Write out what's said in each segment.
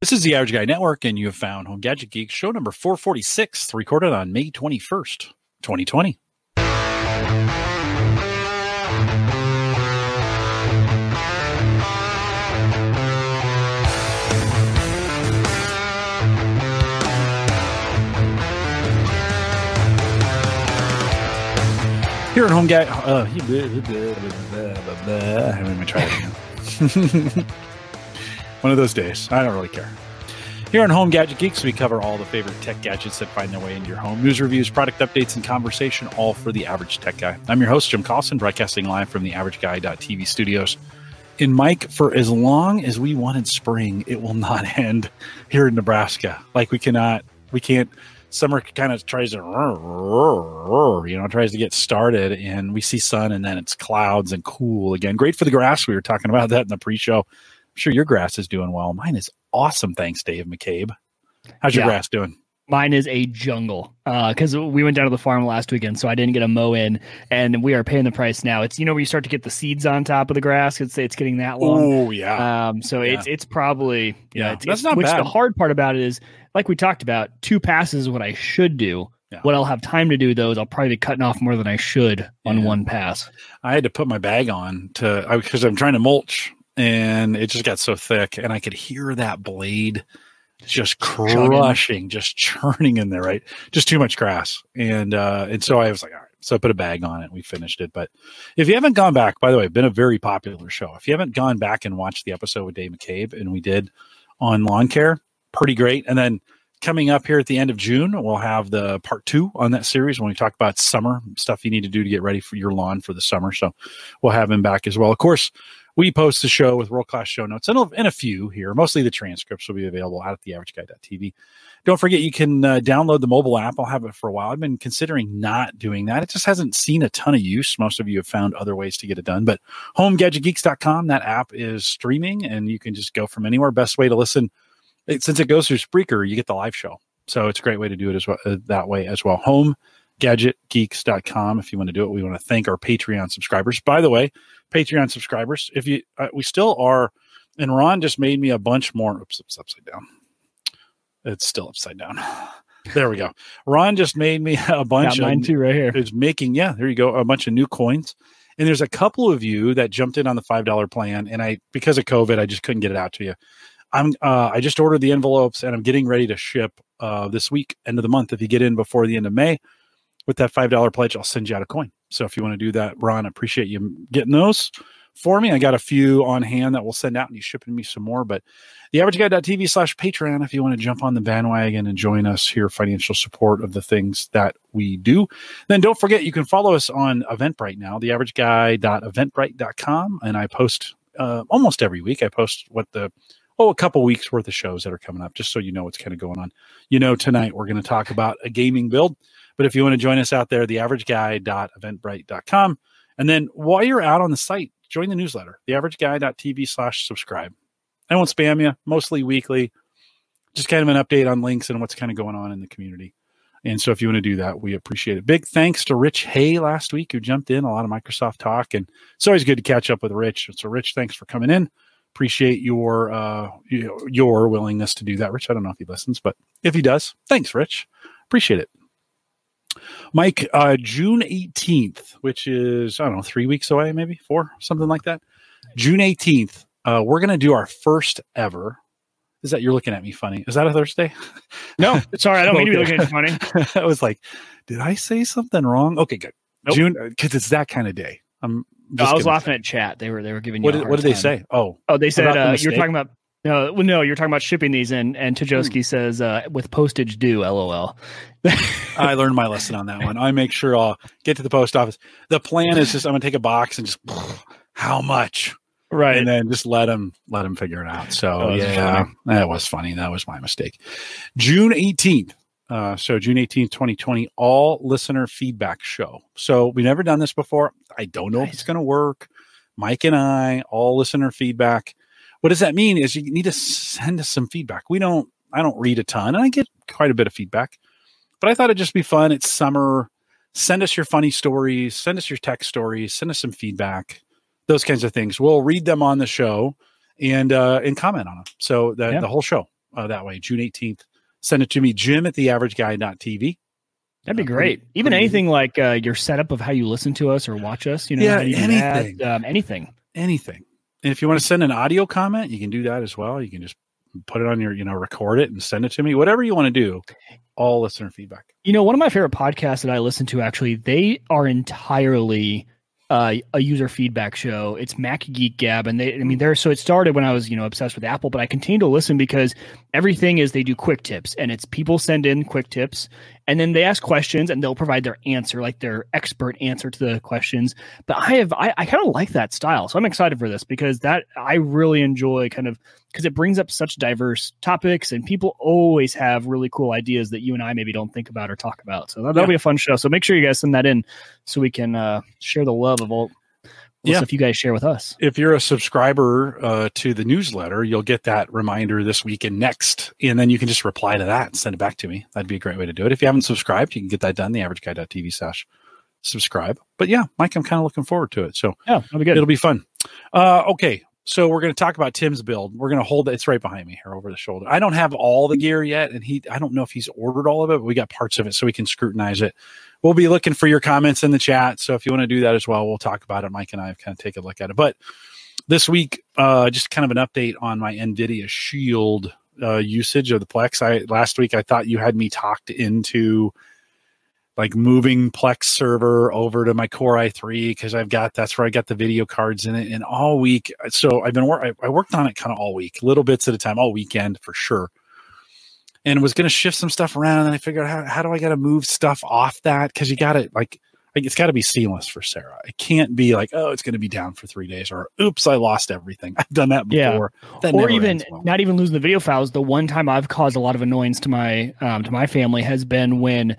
This is the Average Guy Network, and you have found Home Gadget Geek show number 446, recorded on May 21st, 2020. Here at Home Guy, uh, let me try it again. One of those days. I don't really care. Here on Home Gadget Geeks, we cover all the favorite tech gadgets that find their way into your home. News reviews, product updates, and conversation, all for the average tech guy. I'm your host, Jim Collison, broadcasting live from the AverageGuy.tv studios. In Mike, for as long as we wanted spring, it will not end here in Nebraska. Like we cannot, we can't. Summer kind of tries to, you know, tries to get started, and we see sun, and then it's clouds and cool again. Great for the grass. We were talking about that in the pre-show. Sure your grass is doing well. Mine is awesome. Thanks, Dave McCabe. How's your Yeah. grass doing? Mine is a jungle Uh, because we went down to the farm last weekend, so I didn't get a mow in, and we are paying the price now. It's you know where you start to get the seeds on top of the grass. It's it's getting that long. Oh yeah, Um, so it's it's probably Yeah, yeah. It's, that's it's- not which bad. the hard part about it is, like we talked about, two passes is what I should do. Yeah. What I'll have time to do those, I'll probably be cutting off more than I should on Yeah. one pass. I had to put my bag on to because I'm trying to mulch, and it just got so thick, and I could hear that blade just crushing, just churning in there. Right, just too much grass, and uh, and so I was like, all right. So I put a bag on it. We finished it. But if you haven't gone back, by the way, been a very popular show. If you haven't gone back and watched the episode with Dave McCabe, and we did on lawn care, pretty great. And then coming up here at the end of June, we'll have the part two on that series when we talk about summer stuff you need to do to get ready for your lawn for the summer. So we'll have him back as well. Of course, we post the show with world class show notes and a, and a few here. Mostly the transcripts will be available out at theaverageguy.tv. Don't forget you can uh, download the mobile app. I'll have it for a while. I've been considering not doing that. It just hasn't seen a ton of use. Most of you have found other ways to get it done. But homegadgetgeeks.com, that app is streaming and you can just go from anywhere. Best way to listen it, since it goes through Spreaker, you get the live show. So it's a great way to do it as well uh, that way as well. HomeGadgetGeeks.com if you want to do it. We want to thank our Patreon subscribers. By the way, Patreon subscribers, if you uh, we still are, and Ron just made me a bunch more. Oops, it's upside down. It's still upside down. There we go. Ron just made me a bunch Got mine of too right here. is making yeah there you go a bunch of new coins and there's a couple of you that jumped in on the five dollar plan and i because of covid i just couldn't get it out to you i'm uh, i just ordered the envelopes and i'm getting ready to ship uh, this week end of the month if you get in before the end of may with that five dollar pledge i'll send you out a coin. So if you want to do that ron I appreciate you getting those for me. I got a few on hand that we'll send out and you shipping me some more but theaverageguy.tv slash patreon if you want to jump on the bandwagon and join us here financial support of the things that we do. Then don't forget you can follow us on eventbrite now theaverageguy.eventbrite.com and i post uh, almost every week. I post what the oh a couple weeks worth of shows that are coming up just so you know what's kind of going on. You know tonight we're going to talk about a gaming build but if you want to join us out there theaverageguy.eventbrite.com and then while you're out on the site join the newsletter theaverageguy.tv slash subscribe i won't spam you mostly weekly just kind of an update on links and what's kind of going on in the community and so if you want to do that, we appreciate it. Big thanks to Rich Hay last week who jumped in, a lot of Microsoft talk. And it's always good to catch up with Rich. So Rich, thanks for coming in. Appreciate your uh your willingness to do that. Rich, I don't know if he listens, but if he does, thanks, Rich. Appreciate it. Mike, uh June 18th, which is I don't know, three weeks away, maybe four, something like that. June 18th, uh, we're gonna do our first ever. Is that you're looking at me funny? Is that a Thursday? No, sorry, I don't mean to be looking at you funny. I was like, did I say something wrong? Okay, good. Nope. June, because it's that kind of day. I'm. No, I was laughing at chat. They were they were giving you. What did, what did they say? Oh, Oh, they said uh, you're talking about no, well, no, you're talking about shipping these, and and Hmm. Says uh, with postage due. LOL. I learned my lesson on that one. I make sure I'll get to the post office. The plan is just I'm gonna take a box and just how much, right. and then just let them let them figure it out. So Oh, yeah, funny. that was funny. That was my mistake. June 18th. Uh, so June 18th, 2020, all listener feedback show. So we've never done this before. I don't know if it's going to work. Mike and I, all listener feedback. What does that mean? Is you need to send us some feedback. We don't. I don't read a ton, and I get quite a bit of feedback. But I thought it'd just be fun. It's summer. Send us your funny stories. Send us your tech stories. Send us some feedback. Those kinds of things. We'll read them on the show and uh, and comment on them. So that Yeah. the whole show. uh, that way. June 18th. Send it to me, Jim at the average theaverageguy.tv. That'd be Uh, great. Even anything like uh, your setup of how you listen to us or watch us. You know, Yeah, how you do that, anything. um, anything. Anything. And if you want to send an audio comment, you can do that as well. You can just put it on your, you know, record it and send it to me. Whatever you want to do. All listener feedback. You know, one of my favorite podcasts that I listen to actually, they are entirely uh, a user feedback show. It's Mac Geek Gab, and they, I mean, they're so it started when I was, you know, obsessed with Apple, but I continue to listen because everything is they do quick tips, and it's people send in quick tips, and then they ask questions, and they'll provide their answer, like their expert answer to the questions. But I have, I, I kind of like that style, so I'm excited for this because that I really enjoy kind of because it brings up such diverse topics and people always have really cool ideas that you and I maybe don't think about or talk about. So that, will Yeah. be a fun show. So make sure you guys send that in so we can uh, share the love of all Yeah. stuff you guys share with us. if you're a subscriber uh, to the newsletter, you'll get that reminder this week and next, and then you can just reply to that and send it back to me. That'd be a great way to do it. If you haven't subscribed, you can get that done. The averageguy.tv slash subscribe. But yeah, Mike, I'm kind of looking forward to it. So Yeah, that'll be good. it'll be fun. Uh, okay, so we're going to talk about Tim's build. We're going to hold it. It's right behind me here over the shoulder. I don't have all the gear yet, and he I don't know if he's ordered all of it, but we got parts of it so we can scrutinize it. We'll be looking for your comments in the chat. So if you want to do that as well, we'll talk about it. Mike and I have kind of take a look at it. But this week, uh, just kind of an update on my NVIDIA Shield uh, usage of the Plex. I last week I thought you had me talked into like moving Plex server over to my Core i3 because I've got that's where I got the video cards in it. And all week, so I've been wor- I, I worked on it kind of all week, little bits at a time, all weekend for sure. And was going to shift some stuff around, and I figured how how do I got to move stuff off that because you got to like like it's got to be seamless for Sarah. It can't be like oh it's going to be down for three days or oops I lost everything. I've done that Yeah. before. That or even well. not even losing the video files. The one time I've caused a lot of annoyance to my um, to my family has been when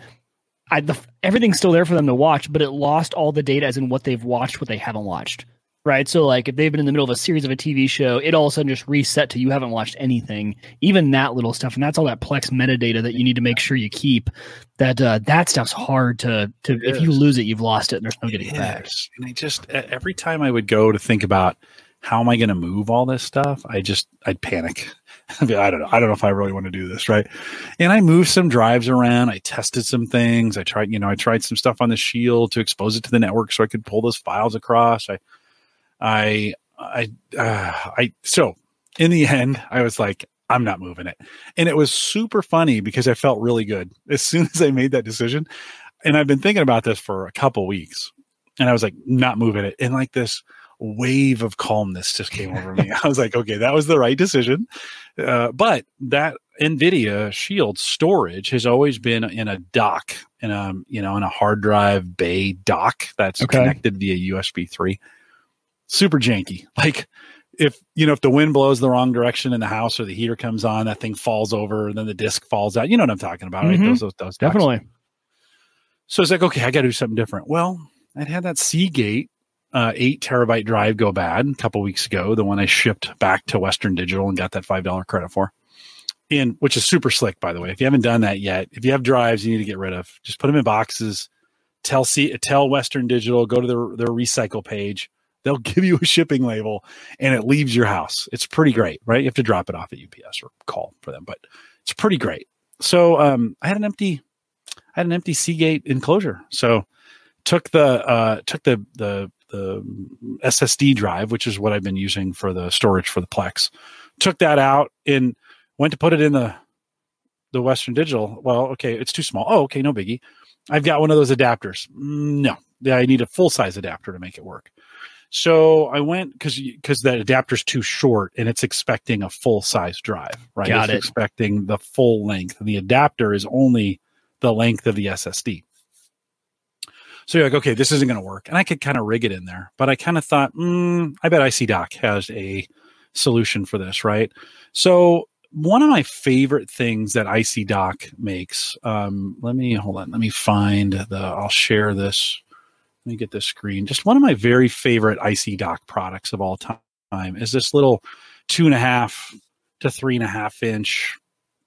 I the everything's still there for them to watch, but it lost all the data as in what they've watched, what they haven't watched. Right. So like if they've been in the middle of a series of a TV show, it all of a sudden just reset to you haven't watched anything. Even that little stuff, and that's all that Plex metadata that you need to make sure you keep. That uh, that stuff's hard to to It if you lose it, you've lost it, and there's no getting It it back. is. And I just every time I would go to think about how am I going to move all this stuff, I just I'd panic. I, mean, I don't know. I don't know if I really want to do this, right? And I moved some drives around. I tested some things. I tried, you know, I tried some stuff on the Shield to expose it to the network so I could pull those files across. I, I, I, uh, I. So in the end, I was like, I'm not moving it, and it was super funny because I felt really good as soon as I made that decision. And I've been thinking about this for a couple weeks, and I was like, not moving it, and like this wave of calmness just came over me. I was like, okay, that was the right decision. Uh, but that NVIDIA Shield storage has always been in a dock, in a you know, in a hard drive bay dock that's Okay. connected via USB three. Super janky. Like if you know if the wind blows the wrong direction in the house or the heater comes on, that thing falls over, and then the disc falls out. You know what I'm talking about, right? Mhm. Those those, those. Definitely. So it's like, okay, I got to do something different. Well, I'd had that Seagate uh, eight terabyte drive go bad a couple weeks ago, the one I shipped back to Western Digital and got that five dollar credit for, and which is super slick, by the way. If you haven't done that yet, if you have drives you need to get rid of, just put them in boxes. Tell C, tell Western Digital, go to their their recycle page. They'll give you a shipping label, and it leaves your house. It's pretty great, right? You have to drop it off at UPS or call for them, but it's pretty great. So um, I had an empty I had an empty Seagate enclosure. So took the uh, took the the the SSD drive, which is what I've been using for the storage for the Plex. Took that out and went to put it in the the Western Digital. Well, okay, it's too small. Oh, okay, no biggie. I've got one of those adapters. Mm, No, yeah, I need a full size adapter to make it work. So I went because because that adapter's too short and it's expecting a full size drive, right? Got it's it. expecting the full length, and the adapter is only the length of the SSD. So you're like, okay, this isn't going to work, and I could kind of rig it in there, but I kind of thought, mm, I bet Icy Dock has a solution for this, right? So one of my favorite things that Icy Dock makes, um, let me hold on, let me find the, I'll share this. Let me get this screen. Just one of my very favorite Icy Dock products of all time is this little two and a half to three and a half inch.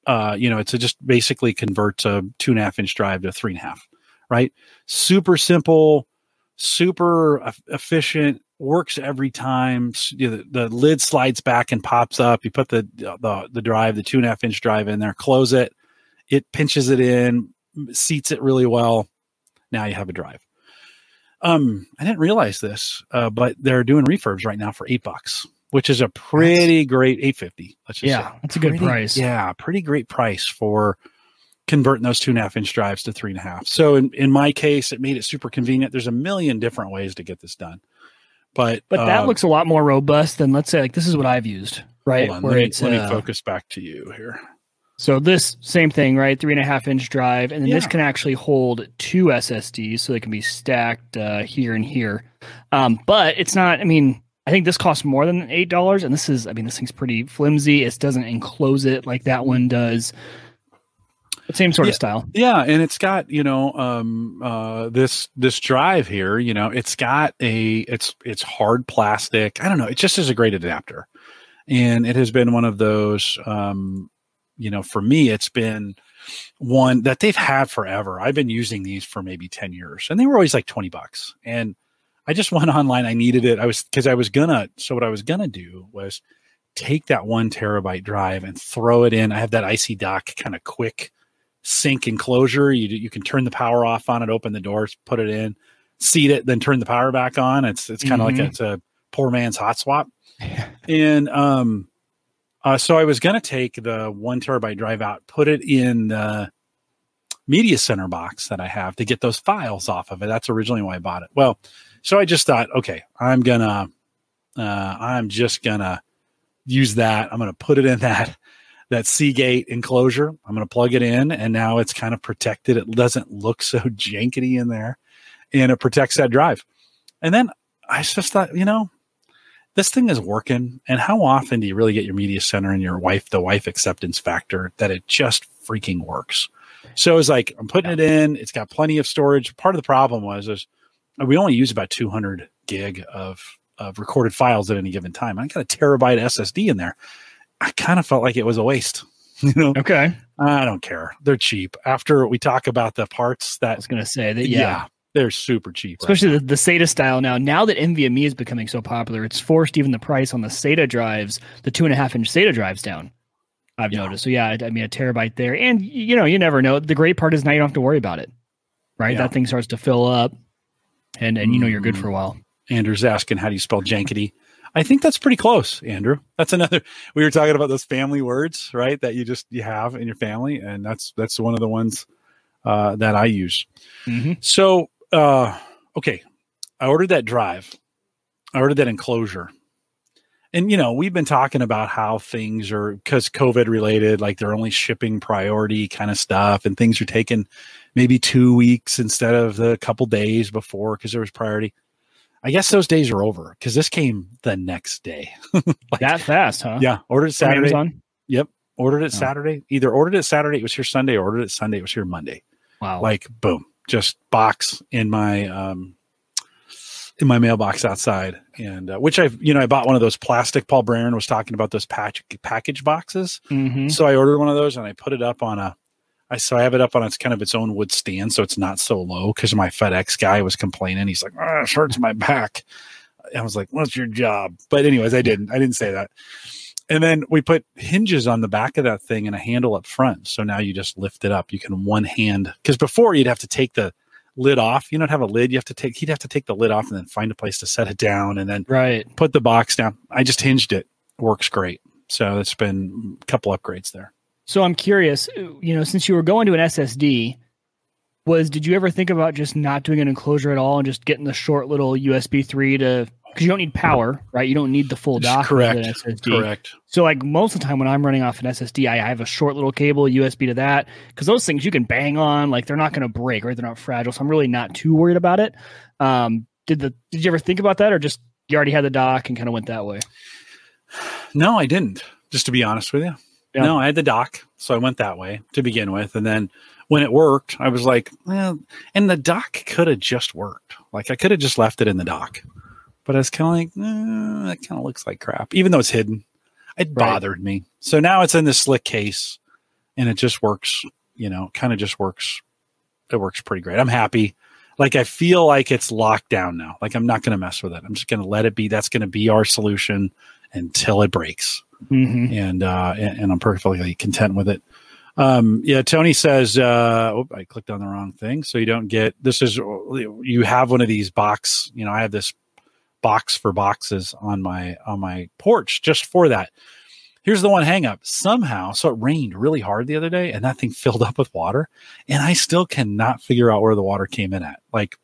Uh, you know, it's a just basically converts a two and a half inch drive to three and a half, right? Super simple, super efficient, works every time. The, the, lid slides back and pops up. You put the, the the drive, the two and a half inch drive in there, close it. It pinches it in, seats it really well. Now you have a drive. Um, I didn't realize this, uh, but they're doing refurbs right now for eight bucks, which is a pretty that's, great eight fifty. Let's just yeah, say. that's a pretty, good price. Yeah, pretty great price for converting those two and a half inch drives to three and a half. So in, in my case, it made it super convenient. There's a million different ways to get this done. But but that uh, looks a lot more robust than let's say like this is what I've used, right? On, Where let me, it's, let me uh, focus back to you here. So this same thing, right? Three and a half inch drive, and then yeah. this can actually hold two SSDs, so they can be stacked uh, here and here. Um, but it's not. I mean, I think this costs more than eight dollars, and this is. I mean, this thing's pretty flimsy. It doesn't enclose it like that one does. Same sort yeah, of style. Yeah, and it's got you know um, uh, this this drive here. You know, it's got a it's it's hard plastic. I don't know. It just is a great adapter, and it has been one of those. Um, you know, for me, it's been one that they've had forever. I've been using these for maybe ten years, and they were always like twenty bucks. And I just went online. I needed it. I was because I was gonna. So what I was gonna do was take that one terabyte drive and throw it in. I have that icy dock kind of quick sync enclosure. You you can turn the power off on it, open the doors, put it in, seat it, then turn the power back on. It's it's kind of mm-hmm. like a, it's a poor man's hot swap. and um, uh, so I was going to take the one terabyte drive out, put it in the media center box that I have to get those files off of it. That's originally why I bought it. Well, so I just thought, okay, I'm gonna, uh, I'm just gonna use that. I'm gonna put it in that that Seagate enclosure. I'm going to plug it in, and now it's kind of protected. It doesn't look so jankety in there, and it protects that drive. And then I just thought, you know, this thing is working. And how often do you really get your media center and your wife, the wife acceptance factor, that it just freaking works? So it's like I'm putting it in. It's got plenty of storage. Part of the problem was is we only use about 200 gig of of recorded files at any given time. I got a terabyte SSD in there. I kind of felt like it was a waste. You know? Okay. I don't care. They're cheap. After we talk about the parts that I was going to say that, yeah, yeah, they're super cheap. Especially right the, the SATA style now. Now that NVMe is becoming so popular, it's forced even the price on the SATA drives, the two and a half inch SATA drives down. I've yeah. noticed. So yeah, I, I, mean a terabyte there, and you know you never know. The great part is now you don't have to worry about it, right? Yeah. That thing starts to fill up, and and you know you're good mm-hmm. for a while. Andrew's asking how do you spell jankety. I think that's pretty close, Andrew. That's another. We were talking about those family words, right? That you just you have in your family, and that's that's one of the ones uh, that I use. Mm-hmm. So, uh, okay, I ordered that drive. I ordered that enclosure, and you know we've been talking about how things are because COVID related, like they're only shipping priority kind of stuff, and things are taking maybe two weeks instead of the couple days before because there was priority. I guess those days are over because this came the next day. like, that fast, huh? Yeah. Ordered Saturday. Amazon? Yep. Ordered it oh. Saturday. Either ordered it Saturday, it was here Sunday, ordered it Sunday, it was here Monday. Wow. Like boom. Just box in my um in my mailbox outside. And uh, which I've you know, I bought one of those plastic Paul Braren was talking about those patch package boxes. Mm-hmm. So I ordered one of those and I put it up on a I so I have it up on its kind of its own wood stand, so it's not so low. Because my FedEx guy was complaining, he's like, oh, "It hurts my back." I was like, "What's your job?" But anyways, I didn't. I didn't say that. And then we put hinges on the back of that thing and a handle up front. So now you just lift it up. You can one hand because before you'd have to take the lid off. You don't have a lid. You have to take. He'd have to take the lid off and then find a place to set it down and then right put the box down. I just hinged it. Works great. So it's been a couple upgrades there. So I'm curious, you know, since you were going to an SSD, was did you ever think about just not doing an enclosure at all and just getting the short little USB three to because you don't need power, right? You don't need the full dock. Correct. SSD. Correct. So like most of the time when I'm running off an SSD, I have a short little cable USB to that because those things you can bang on, like they're not going to break, right? They're not fragile. So I'm really not too worried about it. Um, did the did you ever think about that, or just you already had the dock and kind of went that way? No, I didn't. Just to be honest with you. Yeah. No, I had the dock, so I went that way to begin with, and then when it worked, I was like, well, and the dock could have just worked. Like I could have just left it in the dock, but I was kind of like, eh, that kind of looks like crap, even though it's hidden. It right. bothered me. So now it's in this slick case, and it just works. You know, kind of just works. It works pretty great. I'm happy. like I feel like it's locked down now. Like I'm not going to mess with it. I'm just going to let it be. That's going to be our solution until it breaks. Mhm. And, uh, and, and I'm perfectly content with it. Um, yeah, Tony says, uh, oh, I clicked on the wrong thing. So you don't get, this is, you have one of these box, you know, I have this box for boxes on my, on my porch just for that. Here's the one hang up. Somehow, so it rained really hard the other day and that thing filled up with water and I still cannot figure out where the water came in at. Like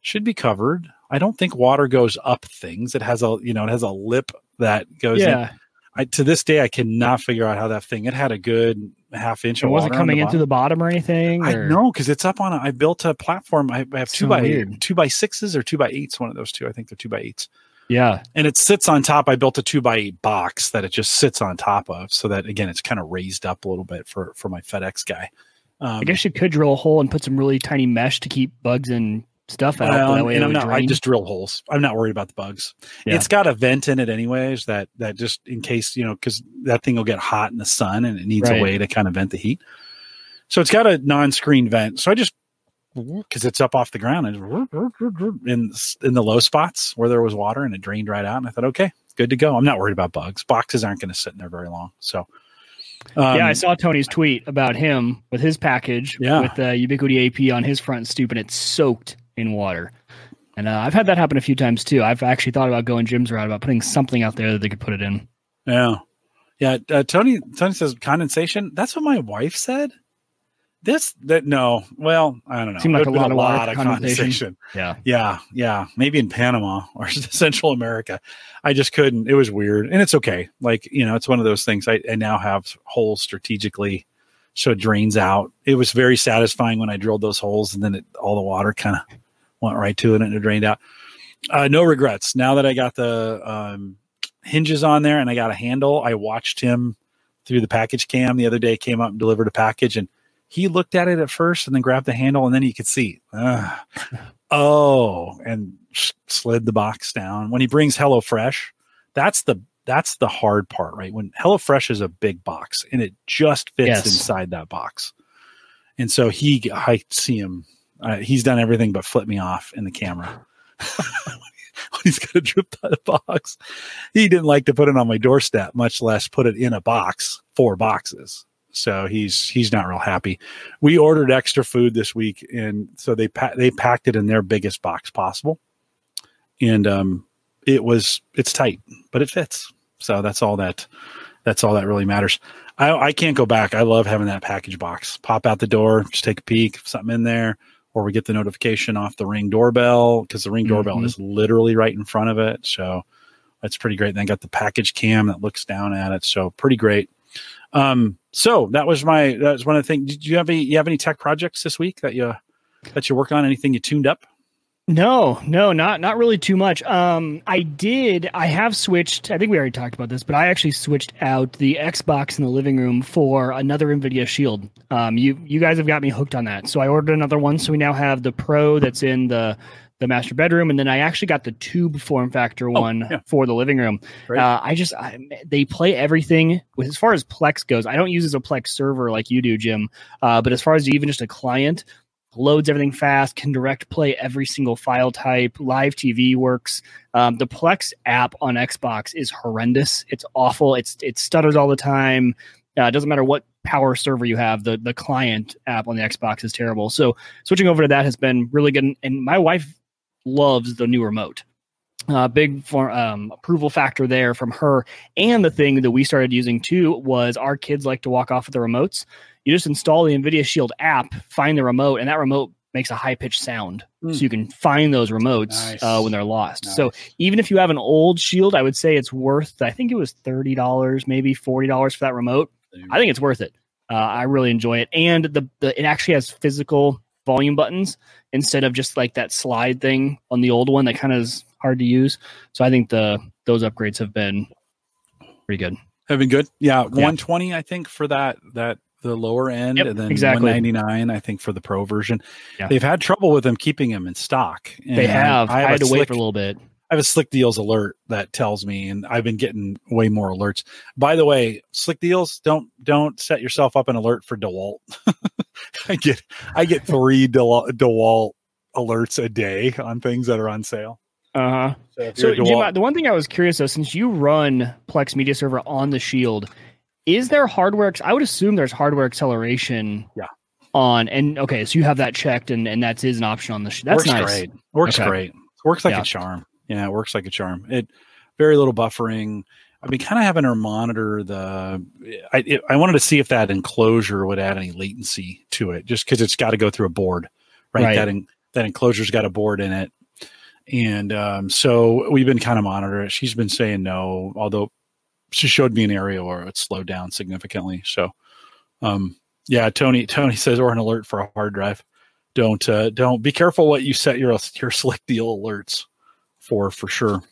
should be covered. I don't think water goes up things. It has a, you know, it has a lip that goes in. I, to this day, I cannot figure out how that thing. It had a good half inch It wasn't coming the into the bottom or anything. I know because it's up on. A, I built a platform. I, I have two So by weird. two by sixes or two by eights. One of those two. I think they're two by eights, Yeah. and it sits on top. I built a two by eight box that it just sits on top of, so that again, it's kind of raised up a little bit for for my FedEx guy. Um, I guess you could drill a hole and put some really tiny mesh to keep bugs and stuff out. That and, I'm not. I just drill holes. I'm not worried about the bugs. Yeah. It's got a vent in it, anyways. That that just in case you know, because that thing will get hot in the sun, and it needs Right. a way to kind of vent the heat. So it's got a non-screen vent. So I just because it's up off the ground and in in the low spots where there was water and it drained right out. And I thought, okay, good to go. I'm not worried about bugs. Boxes aren't going to sit in there very long. So um, yeah, I saw Tony's tweet about him with his package Yeah. with the Ubiquiti AP on his front stoop, and it's soaked in water. And uh, I've had that happen a few times too. I've actually thought about going Jim's route about putting something out there that they could put it in. Yeah, yeah. Uh, Tony Tony says condensation. That's what my wife said. This that no. Well, I don't know. Seemed like a been lot of for condensation. Yeah. Yeah, yeah. Maybe in Panama or Central America. I just couldn't. It was weird, and it's okay. Like you know, it's one of those things. I, I now have holes strategically, so it drains out. It was very satisfying when I drilled those holes, and then it, all the water kind of went right to it and it drained out. Uh, no regrets. Now that I got the um, hinges on there and I got a handle, I watched him through the package cam the other day. Came up and delivered a package, and he looked at it at first and then grabbed the handle, and then you could see. "Ugh. oh, and slid the box down. When he brings HelloFresh, that's the that's the hard part, right? When HelloFresh is a big box and it just fits Yes. inside that box, and so he, I see him. Uh, he's done everything but flip me off in the camera. when he's got to drip box, he didn't like to put it on my doorstep, much less put it in a box, four boxes. So he's he's not real happy. We ordered extra food this week, and so they pa- they packed it in their biggest box possible, and um, it was it's tight, but it fits. So that's all that that's all that really matters. I, I can't go back. I love having that package box. Pop out the door, just take a peek, something in there, or we get the notification off the ring doorbell because the ring doorbell Mhm. is literally right in front of it. So that's pretty great. Then I got the package cam that looks down at it. So pretty great. Um, so that was my that was one of the things. Did you have any you have any tech projects this week that you that you work on? Anything you tuned up? No, no, not not really too much. Um, I did. I have switched. I think we already talked about this, but I actually switched out the Xbox in the living room for another Nvidia Shield. Um, you you guys have got me hooked on that. So I ordered another one. So we now have the Pro that's in the the master bedroom, and then I actually got the tube form factor one yeah. for the living room. Uh, I just I, they play everything with as far as Plex goes. I don't use as a Plex server like you do, Jim. Uh, but as far as even just a client, loads everything fast, can direct play every single file type. Live TV works. Um, the Plex app on Xbox is horrendous. It's awful. It's it stutters all the time. Uh, it doesn't matter what power server you have. The the client app on the Xbox is terrible. So switching over to that has been really good. And, and my wife loves the new remote. Uh, big for, um, approval factor there from her. And the thing that we started using too was our kids like to walk off with the remotes. You just install the NVIDIA Shield app, find the remote, and that remote makes a high pitched sound. Hmm. So you can find those remotes Nice. uh, when they're lost. Nice. So even if you have an old Shield, I would say it's worth, I think it was $30, maybe $40 for that remote. I think it's worth it. Uh, I really enjoy it, and the, the it actually has physical volume buttons instead of just like that slide thing on the old one that kind of is hard to use. So I think the those upgrades have been pretty good. have been good. Yeah, 120 I think for that that the lower end Yep, and then exactly. 199 I think for the pro version. Yeah. They've had trouble with them keeping them in stock. They have. I, have had a to wait slick- for a little bit. I have a Slick Deals alert that tells me, and I've been getting way more alerts. By the way, Slick Deals don't don't set yourself up an alert for Dewalt. I get I get three Dewa- Dewalt alerts a day on things that are on sale. Uh huh. So, So Jim, the one thing I was curious though, since you run Plex Media Server on the Shield, is there hardware? I would assume there's hardware acceleration. Yeah. On and okay, so you have that checked, and and that is an option on the. Sh- that's works nice. great. Works Okay. great. Works like Yeah. a charm. Yeah, it works like a charm. It very little buffering. I've been kind of having her monitor the. I it, I wanted to see if that enclosure would add any latency to it, just because it's got to go through a board, right? Right. That en, that enclosure's got a board in it, and um, so we've been kind of monitoring it. She's been saying no, although she showed me an area where it slowed down significantly. So, um, yeah, Tony Tony says or an alert for a hard drive. Don't uh, don't be careful what you set your your slick deal alerts for for sure.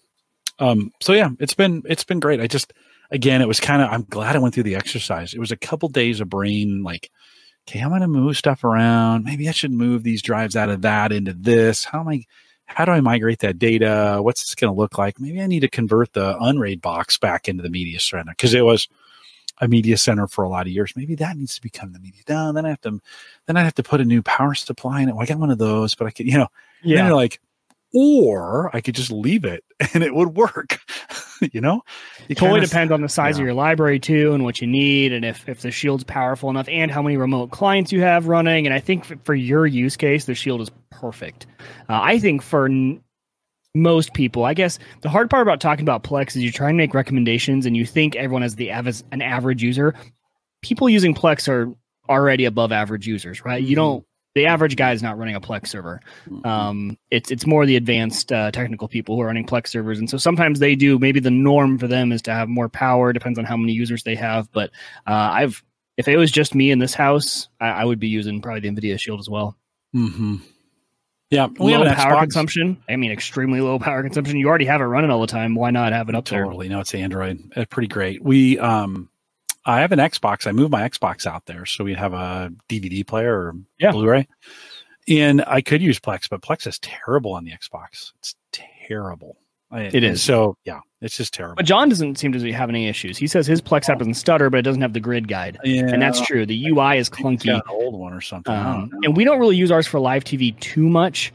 Um, so yeah, it's been it's been great. I just again, it was kind of I'm glad I went through the exercise. It was a couple days of brain like, okay, I'm gonna move stuff around. Maybe I should move these drives out of that into this. How am I? How do I migrate that data? What's this going to look like? Maybe I need to convert the Unraid box back into the media center because it was a media center for a lot of years. Maybe that needs to become the media. No, then I have to, then I have to put a new power supply in it. Well, I got one of those, but I could, you know, then Yeah. you're like, or I could just leave it and it would work. you know, it totally kinda- depends on the size yeah. of your library too and what you need and if, if the shield's powerful enough and how many remote clients you have running and i think f- for your use case the shield is perfect. Uh, i think for n- most people i guess the hard part about talking about plex is you try and make recommendations and you think everyone is the av- an average user. People using plex are already above average users right? You don't the average guy is not running a plex server um, it's it's more the advanced uh, technical people who are running Plex servers, and so sometimes they do. Maybe the norm for them is to have more power. Depends on how many users they have. But uh, I've if it was just me in this house, I, I would be using probably the Nvidia Shield as well. Mhm. Yeah, we have low power Xbox. consumption. I mean, extremely low power consumption. You already have it running all the time. Why not have it up there? Totally. No, it's Android. It's pretty great. We um I have an Xbox. I moved my Xbox out there. So we have a DVD player or Yeah. Blu-ray. And I could use Plex, but Plex is terrible on the Xbox. It's terrible. It is. So yeah, it's just terrible. But John doesn't seem to have any issues. He says his Plex app doesn't stutter, but it doesn't have the grid guide, yeah, and that's true. The UI is I think it's clunky. an old one or something. Um, and we don't really use ours for live TV too much.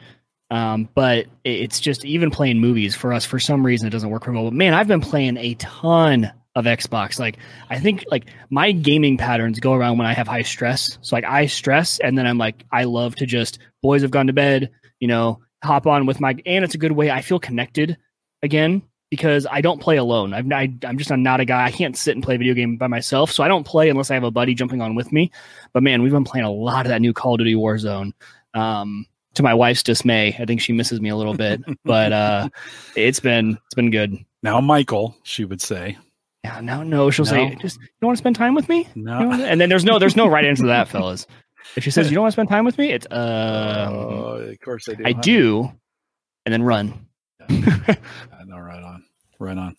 Um, but it's just even playing movies for us for some reason it doesn't work well. But man, I've been playing a ton of Xbox. Like I think like my gaming patterns go around when I have high stress. So like I stress and then I'm like I love to just boys have gone to bed, you know, hop on with my and it's a good way I feel connected again because I don't play alone. I'm I, I'm just not a guy. I can't sit and play a video game by myself. So I don't play unless I have a buddy jumping on with me. But man, we've been playing a lot of that new Call of Duty Warzone. Um, to my wife's dismay, I think she misses me a little bit, but uh, it's been it's been good. now Michael, she would say. Yeah, no, no, she'll say, No. "Just you don't want to spend time with me?" No. And then there's no there's no right answer to that, fellas. If she says you don't want to spend time with me, it's uh, Oh, of course I do. I huh? do, and then run. I know, right on, right on.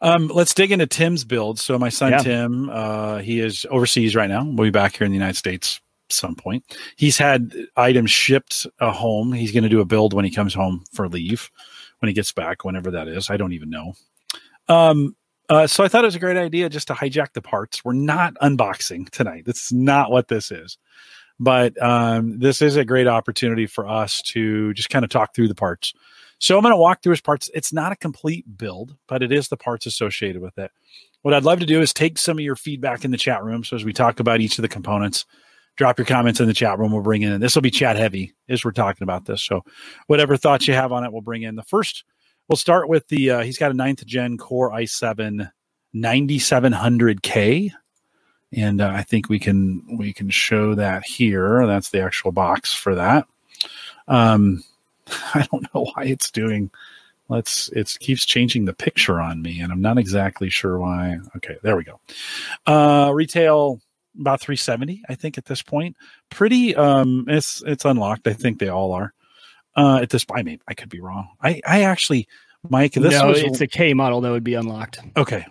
Um, let's dig into Tim's build. So my son Yeah. Tim, uh, he is overseas right now. We'll be back here in the United States some point. He's had items shipped uh, home. He's going to do a build when he comes home for leave, when he gets back, whenever that is. I don't even know. Um, uh, so I thought it was a great idea just to hijack the parts. We're not unboxing tonight. That's not what this is. But um, this is a great opportunity for us to just kind of talk through the parts. So I'm going to walk through his parts. It's not a complete build, but it is the parts associated with it. What I'd love to do is take some of your feedback in the chat room. So as we talk about each of the components, drop your comments in the chat room. We'll bring in. This will be chat heavy as we're talking about this. So whatever thoughts you have on it, we'll bring in. The first, we'll start with the. Uh, he's got a ninth gen Core i7 9700K, and uh, I think we can we can show that here. That's the actual box for that. Um, I don't know why it's doing. Let's. It keeps changing the picture on me, and I'm not exactly sure why. Okay, there we go. Uh, retail about 370, I think, at this point. Pretty. Um, it's it's unlocked. I think they all are. Uh, at this, I mean, I could be wrong. I I actually, Mike, this no, was it's a K model that would be unlocked. Okay.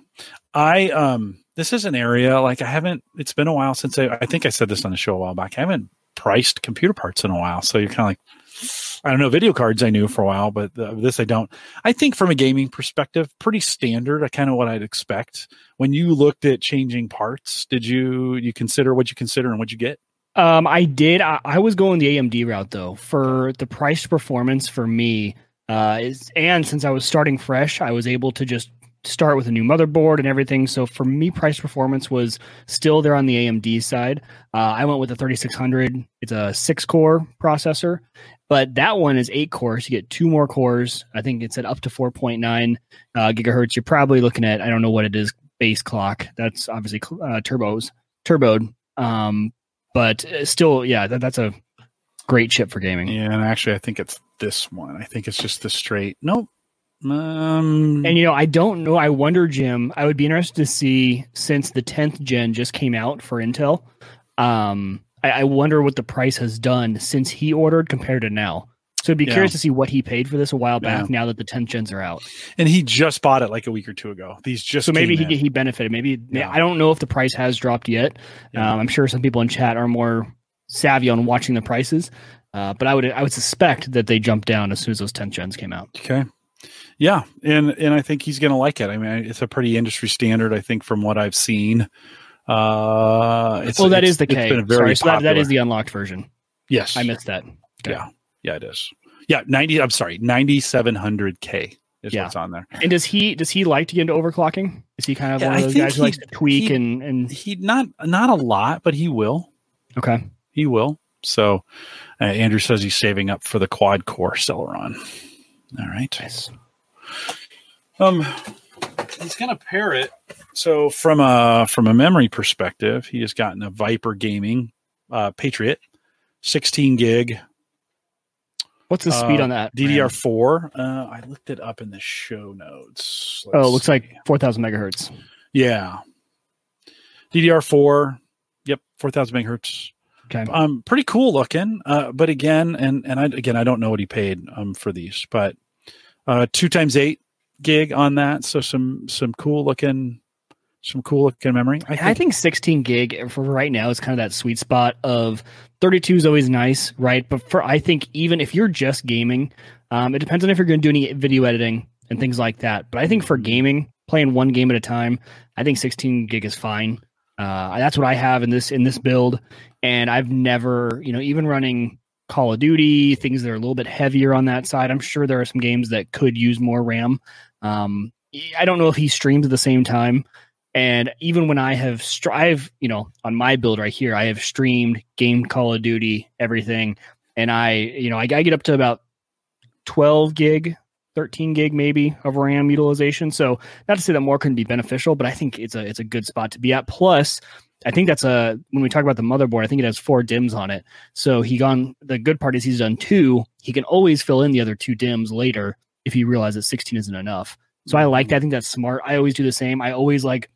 I um this is an area like I haven't it's been a while since I I think I said this on the show a while back. I haven't priced computer parts in a while. So you're kind of like I don't know, video cards I knew for a while, but uh, this I don't. I think from a gaming perspective, pretty standard, I kind of what I'd expect. When you looked at changing parts, did you you consider what you consider and what you get? Um, I did. I, I was going the AMD route though for the price performance for me. Uh, is and since I was starting fresh, I was able to just start with a new motherboard and everything. So for me, price performance was still there on the AMD side. Uh, I went with the 3600. It's a six core processor, but that one is eight cores. You get two more cores. I think it's at up to 4.9 uh, gigahertz. You're probably looking at I don't know what it is base clock. That's obviously uh, turbos turboed. Um, but uh, still, yeah, that, that's a great chip for gaming. Yeah, and actually, I think it's this one. I think it's just the straight. Nope. Um, And you know, I don't know. I wonder, Jim. I would be interested to see since the tenth gen just came out for Intel. Um, I, I wonder what the price has done since he ordered compared to now. So I'd be Yeah. curious to see what he paid for this a while back. Yeah. Now that the tenth gens are out, and he just bought it like a week or two ago. These just so maybe he in. he benefited. Maybe Yeah. I don't know if the price has dropped yet. Um, I'm sure some people in chat are more savvy on watching the prices, uh, but I would I would suspect that they jumped down as soon as those tenth gens came out. Okay. Yeah, and and I think he's going to like it. I mean, it's a pretty industry standard. I think from what I've seen. Uh, it's, well, that it's- is the K. Sorry, so that, that is the unlocked version. yes. I missed that. Okay. Yeah, yeah, it is. Yeah, ninety. I'm sorry, ninety seven hundred K is Yeah. what's on there. And does he does he like to get into overclocking? Is he kind of Yeah, one of those guys who likes to tweak he- and and He not not a lot, but he will. okay? He will. So, uh, Andrew says he's saving up for the quad core Celeron. All right. Nice. Um, he's going to pair it. So from a from a memory perspective, he has gotten a Viper Gaming uh, Patriot, 16 gig What's the speed Uh, on that? DDR4. Uh, I looked it up in the show notes. Oh, it looks see. like four thousand megahertz. yeah, DDR4. Yep, 4,000 megahertz. Okay. Um, pretty cool looking. Uh, but again, and and I again, I don't know what he paid um for these, but uh, two times eight gig on that. So some some cool looking, some cool looking memory. I I think. think 16 gig for right now is kind of that sweet spot of 32 is always nice, right? But for I think even if you're just gaming, um, it depends on if you're going to do any video editing and things like that. But I think for gaming, playing one game at a time, I think 16 gig is fine. Uh, that's what I have in this in this build, and I've never, you know, even running Call of Duty, things that are a little bit heavier on that side. I'm sure there are some games that could use more RAM. Um, I don't know if he streams at the same time. And even when I have, strive, you know, on my build right here, I have streamed, game Call of Duty, everything. And I, you know, I, I get up to about 12 gig, 13 gig maybe of RAM utilization. So not to say that more couldn't be beneficial, but I think it's a, it's a good spot to be at. Plus, I think that's a, when we talk about the motherboard, I think it has four DIMMs on it. So he gone, the good part is he's done two. He can always fill in the other two DIMMs later if he realizes 16 isn't enough. So I like that. I think that's smart. I always do the same. I always like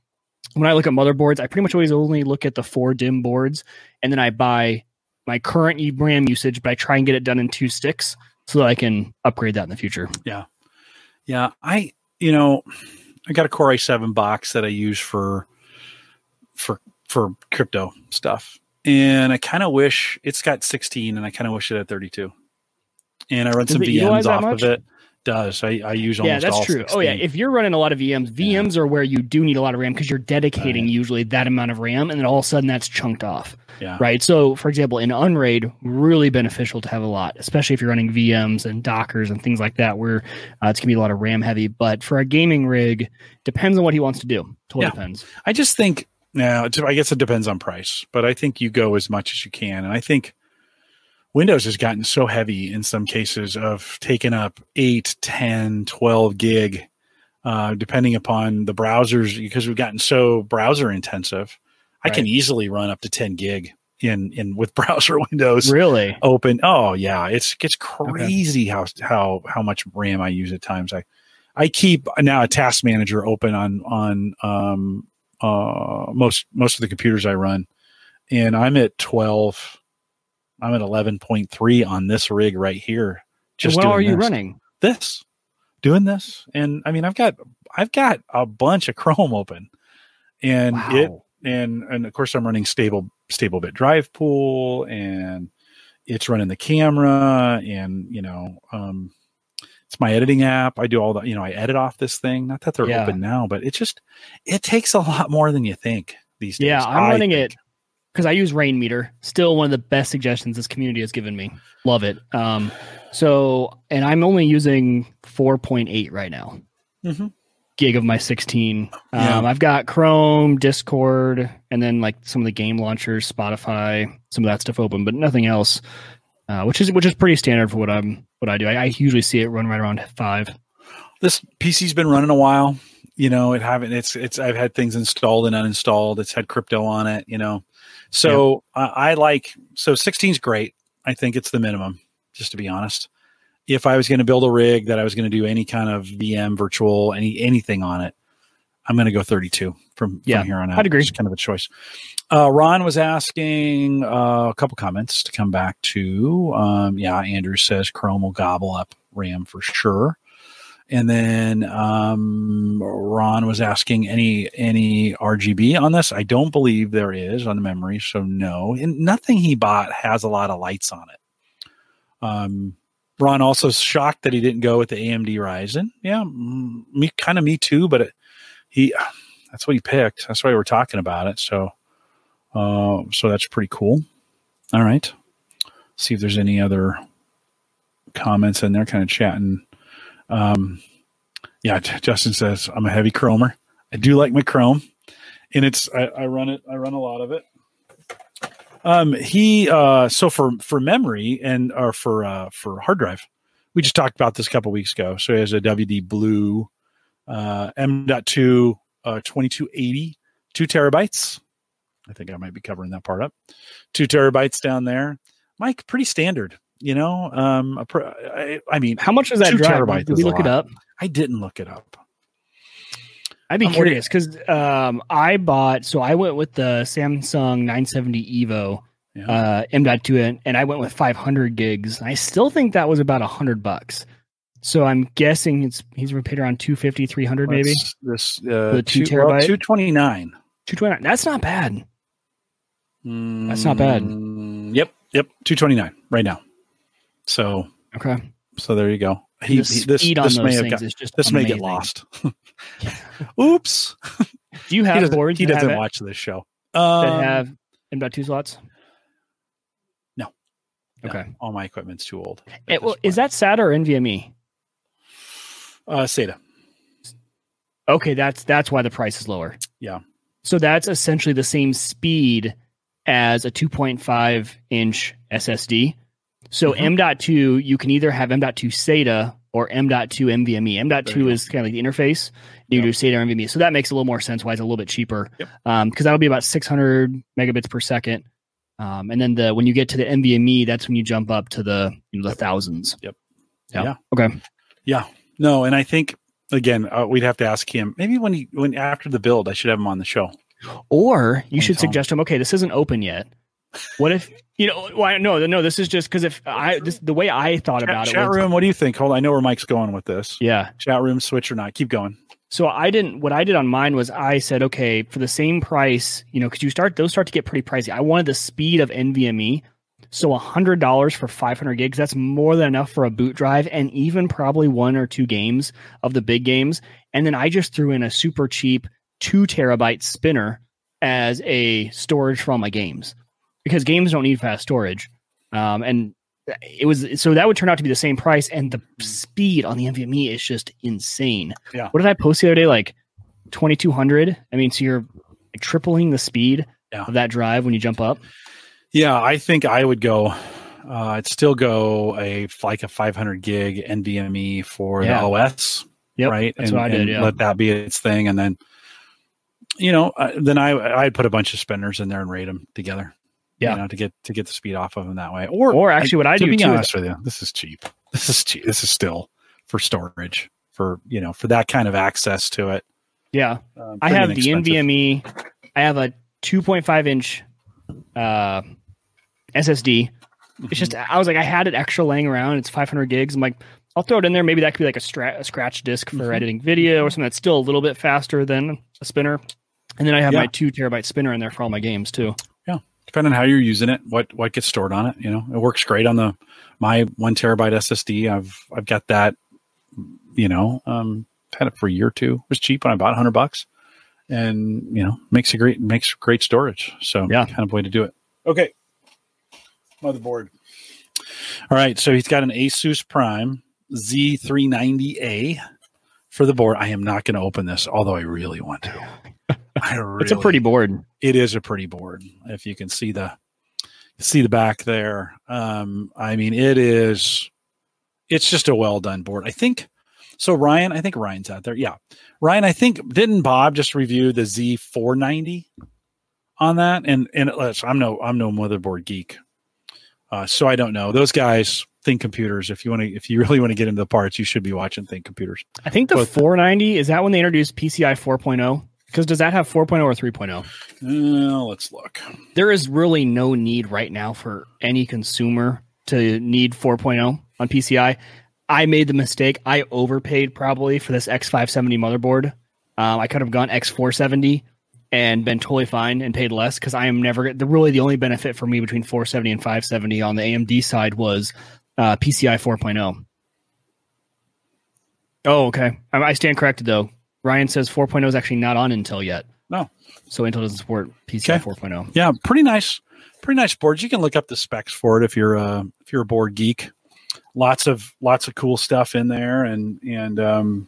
when I look at motherboards, I pretty much always only look at the four DIMM boards, and then I buy my current RAM usage, but I try and get it done in two sticks so that I can upgrade that in the future. Yeah, yeah. I you know, I got a Core i7 box that I use for for for crypto stuff. And I kind of wish it's got 16 and I kind of wish it had 32. And I run Does some VMs off much? of it. Does. I, I use yeah, that's all true. 16. Oh yeah, if you're running a lot of VMs, VMs are where you do need a lot of RAM because you're dedicating Right. usually that amount of RAM, and then all of a sudden that's chunked off. yeah. right? So, for example, in Unraid, really beneficial to have a lot, especially if you're running VMs and Dockers and things like that, where uh, it's gonna be a lot of RAM heavy. But for a gaming rig, depends on what he wants to do. Totally Yeah. depends. I just think now I guess it depends on price, but I think you go as much as you can. And I think Windows has gotten so heavy in some cases of taking up 8, 10, 12 gig, uh, depending upon the browsers, because we've gotten so browser intensive. I can easily run up to 10 gig in, in with browser windows Really? open. Oh yeah, it's it's crazy how how how much RAM I use at times. I I keep now a task manager open on on um uh most most of the computers I run, and I'm at twelve. I'm at eleven point three on this rig right here. Just what are you this. running? This, doing this, and I mean I've got I've got a bunch of Chrome open, and Wow. it and and of course I'm running stable StableBit DrivePool and it's running the camera and you know um it's my editing app i do all the you know i edit off this thing not that they're Yeah. open now but it just it takes a lot more than you think these days yeah, I'm running think. it because I use Rainmeter. Still one of the best suggestions this community has given me. Love it. Um, so, and I'm only using 4.8 right now. Mhm. Gig of my 16. Yeah. Um, I've got Chrome, Discord, and then like some of the game launchers, Spotify, some of that stuff open, but nothing else. Uh, which is which is pretty standard for what I'm what I do. I, I usually see it run right around five. this PC's been running a while. You know, it haven't. It's it's. I've had things installed and uninstalled. It's had crypto on it. You know, so uh, I like so 16 is great. I think it's the minimum, just to be honest. If I was going to build a rig that I was going to do any kind of VM virtual any anything on it, I'm going to go 32 from Yeah, from here on out. I'd agree. It's kind of a choice. Uh, Ron was asking uh, a couple comments to come back to. Um, yeah, Andrew says Chrome will gobble up RAM for sure. And then um, Ron was asking any any RGB on this. I don't believe there is on the memory, so no. And nothing he bought has a lot of lights on it. Um, Ron also shocked that he didn't go with the AMD Ryzen. Yeah, me kind of me too, but it, he that's what he picked. That's why we're talking about it. So, uh, so that's pretty cool. All right, see if there's any other comments in there, kind of chatting. Um, yeah, Justin says I'm a heavy chromer. I do like my chrome, and it's I, I run it. I run a lot of it. Um, he uh, so for for memory and or for uh, for hard drive, we just talked about this a couple weeks ago. So he has a WD Blue uh, M.2 uh, 2280, two terabytes. I think I might be covering that part up. Two terabytes down there. Mike, pretty standard. You know, um, a pr- I, I mean, How much is that Two drive? terabytes Did we look it up? I didn't look it up. I'd be I'm curious because um, I bought. So I went with the Samsung 970 Evo Yeah. uh, M.2, and, and I went with 500 gigs. I still think that was about a hundred bucks. So I'm guessing it's he's paid around 250, 300 maybe. This uh, The two two, well, terabyte? 229. 229. That's not bad. That's not bad. Mm, Yep, yep, 229 right now. So, Okay. so there you go. He, he- this speed on this may have got, is just this may get lost. Oops. Do you He have doesn't, boards he doesn't watch this show. that have in about two slots? No. no, Okay. all my equipment's too old. It- well, is that SATA or NVMe? uh, SATA? Okay, that's that's why the price is lower. Yeah. So that's essentially the same speed as a 2.5 inch SSD. So Mhm. M.2, you can either have M.2 SATA or M.2 NVMe. There M.2 you go. is kind of like the interface. You Yep. do SATA or NVMe. So that makes a little more sense why it's a little bit cheaper. Yep. Um, because that'll be about 600 megabits per second. Um, and then the when you get to the NVMe, that's when you jump up to the you know, the thousands. Yep. Yeah. Yeah. Okay. Yeah. No, and I think again uh, we'd have to ask him maybe when he when after the build I should have him on the show. Or you should suggest to him, okay, this isn't open yet. What if you know? Why? No, no. This is just because if I this the way I thought Chat, about it. chat was- room, what do you think? Hold on, I know where Mike's going with this. Yeah. Chat room, switch or not? Keep going. So I didn't. What I did on mine was I said, okay, for the same price, you know, because you start those start to get pretty pricey. I wanted the speed of NVMe. So hundred dollars for five hundred gigs. That's more than enough for a boot drive, and even probably one or two games of the big games. And then I just threw in a super cheap two terabyte spinner as a storage for all my games because games don't need fast storage. Um, and it was so that would turn out to be the same price, and the speed on the NVMe is just insane. Yeah. What did I post the other day? Like twenty two hundred. I mean, so you're like tripling the speed Yeah. of that drive when you jump up. Yeah, I think I would go. Uh, I'd still go a like a 500 gig NVMe for Yeah. the OS, Yep, right? that's and, what I did, yeah. let that be its thing, and then you know, uh, then I I'd put a bunch of spinners in there and rate them together. Yeah. you know, to get to get the speed off of them that way. Or Or actually, what I to do be too is honest with you, this is cheap. This is cheap. This is still for storage for you know for that kind of access to it. yeah, Um, I have the. NVMe. I have a 2.5 inch uh, SSD. It's just I was like I had it extra laying around. It's 500 gigs. I'm like I'll throw it in there. Maybe that could be like a, stra- a scratch disk for Mhm. editing video or something that's still a little bit faster than a spinner. And then I have Yeah. my two terabyte spinner in there for all my games too. Depending on how you're using it, what what gets stored on it. You know, it works great on the my one terabyte SSD. I've I've got that. You know, um, had it for a year or two. It was cheap when I bought hundred bucks, and you know makes a great makes great storage. So Yeah. kind of way to do it. Okay, motherboard. All right, so he's got an Asus Prime Z390A for the board. I am not going to open this, although I really want to. I really, It's a pretty board. it is a pretty board if you can see the see the back there. Um i mean it is it's just a well done board. I think so ryan i think ryan's out there. Yeah. Ryan i think didn't bob just review the z490 on that? And and it, i'm no i'm no motherboard geek. Uh so i don't know. Those guys think computers. If you want to if you really want to get into the parts you should be watching think computers. I think the Both. 490 is that when they introduced PCI 4.0? Because does that have 4.0 or 3.0? uh, let's look There is really no need right now for any consumer to need 4.0 on PCI. I made the mistake. I overpaid probably for this X570 motherboard. Um, I could have gone X470 and been totally fine and paid less because I am never the really the only benefit for me between 470 and 570 on the AMD side was uh, PCI 4.0. Oh, okay. I, I stand corrected though. Ryan says 4.0 is actually not on Intel yet. No. So Intel doesn't support PCI Okay. 4.0. Yeah, pretty nice, pretty nice boards. You can look up the specs for it if you're uh, if you're a board geek. Lots of lots of cool stuff in there, and and um,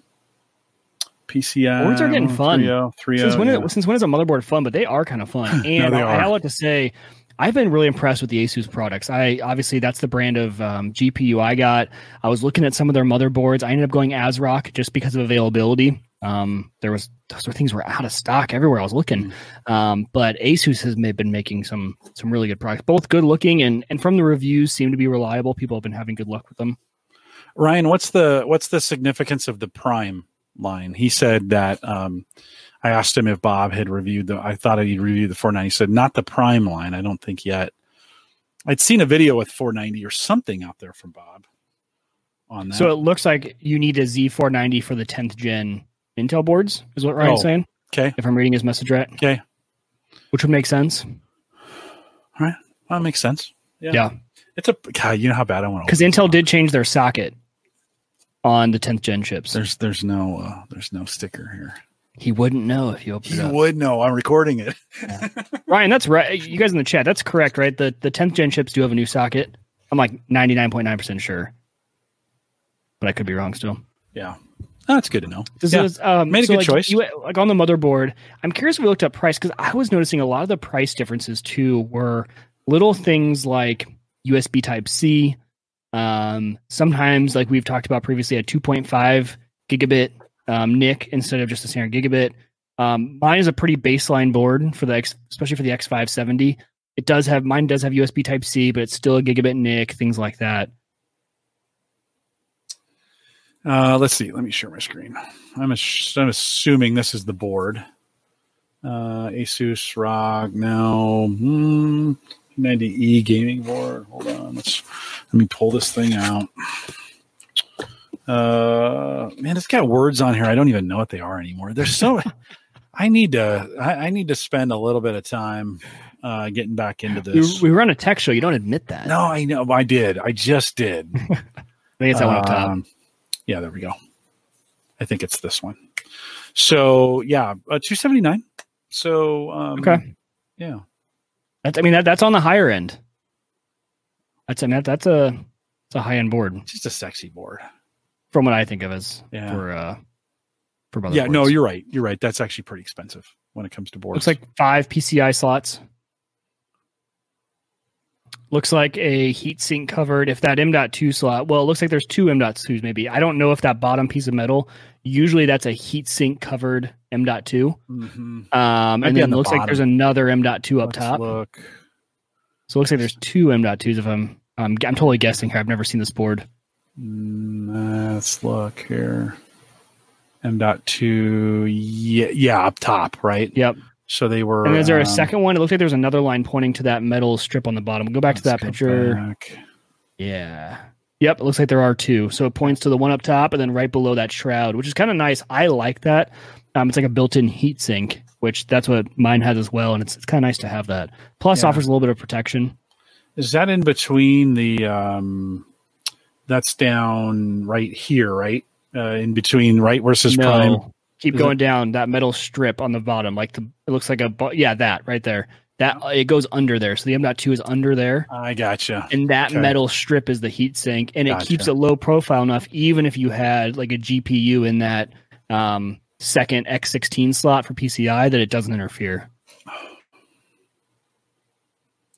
PCI Boards are getting fun. 3.0, 3.0, since when yeah. is, since when is a motherboard fun? But they are kind of fun. And they I, I like to say, I've been really impressed with the Asus products. I obviously that's the brand of um, GPU I got. I was looking at some of their motherboards. I ended up going ASRock just because of availability. Um, there was those were things were out of stock everywhere I was looking. Um, but Asus has been making some some really good products, both good looking and and from the reviews seem to be reliable. People have been having good luck with them. Ryan, what's the what's the significance of the Prime line? He said that um, I asked him if Bob had reviewed the. I thought he'd reviewed the 490. He said not the Prime line. I don't think yet. I'd seen a video with 490 or something out there from Bob on that. So it looks like you need a Z490 for the 10th gen Intel boards, is what Ryan's Oh. saying. okay, If I'm reading his message right, okay, which would make sense. well, that makes sense. Yeah. Yeah, It's a God. You know how bad I want to. because Intel did change their socket on the 10th gen chips. There's there's no uh, there's no sticker here. he wouldn't know if you opened it You up. would know. I'm recording it. Ryan, that's right. You guys in the chat, that's correct, right? The the 10th gen chips do have a new socket. I'm like 99.9% sure, but I could be wrong still. Yeah, oh, that's good to know. This Yeah. is, um, Made a so, good like, choice. You, like on the motherboard, I'm curious if we looked up price because I was noticing a lot of the price differences too were little things like USB Type C. Um, sometimes, like we've talked about previously, a 2.5 gigabit um, NIC instead of just a standard gigabit. Um, mine is a pretty baseline board for the X, especially for the X570. It does have mine does have USB Type C, but it's still a gigabit NIC, things like that. Uh, let's see. Let me share my screen. I'm, ass- I'm assuming this is the board. Uh, Asus ROG now. Hmm, 90E gaming board. Hold on. Let's let me pull this thing out. Uh, man, it's got words on here. I don't even know what they are anymore. There's so. I need to. I, I need to spend a little bit of time uh, getting back into this. we run a tech show. You don't admit that. no, I know. I did. I just did. I think it's that one up top. Um, yeah, there we go. I think it's this one. So yeah, uh, two seventy nine. So um, Okay. yeah, That's I mean that that's on the higher end. That's I mean that, that's a it's a high end board just a sexy board. from what I think of as Yeah. for uh for motherboards. Yeah, no, you're right. You're right. That's actually pretty expensive when it comes to boards. looks like five PCI slots. Looks like a heatsink covered. If that M.2 slot, well, it looks like there's two M.2s maybe. I don't know if that bottom piece of metal. Usually that's a heatsink covered M.2. Mhm. Um, and then the it looks like there's another M.2 up Let's top. Look. So it looks like there's two M.2s. If I'm, um, I'm totally guessing here. I've never seen this board. Mm, let's look here. M dot two. Yeah, yeah, up top, right? Yep. So they were. And is there a um, second one? It looks like there's another line pointing to that metal strip on the bottom. We'll go back to that picture. back. Yeah. Yep. It looks like there are two. So it points to the one up top and then right below that shroud, which is kind of nice. I like that. Um, it's like a built-in heat sink, which that's what mine has as well, and it's it's kind of nice to have that. Plus, Yeah. offers a little bit of protection. Is that in between the? um That's down right here, right? Uh, in between, right? versus says prime. Keep Is it- going down that metal strip on the bottom, like the it looks like a yeah that right there. That it goes under there. So the M.2 is under there, I gotcha. and that Okay. metal strip is the heat sink, and it keeps it low profile enough, even if you had like a GPU in that um, second X16 slot for PCI, that it doesn't interfere.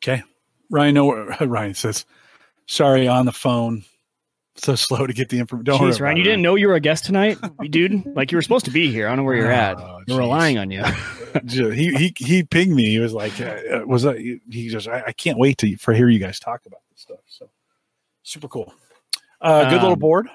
Okay. Ryan, Ryan says, sorry, on the phone. So slow to get the information. Don't worry Jeez, Ryan, you didn't know you were a guest tonight, dude. Like you were supposed to be here. I don't know where you're at. Oh, We're jeez. relying on you. He he he pinged me. He was like, uh, "Was that?" He just, I, I can't wait to for hear you guys talk about this stuff. So super cool. Uh, good little Um, board.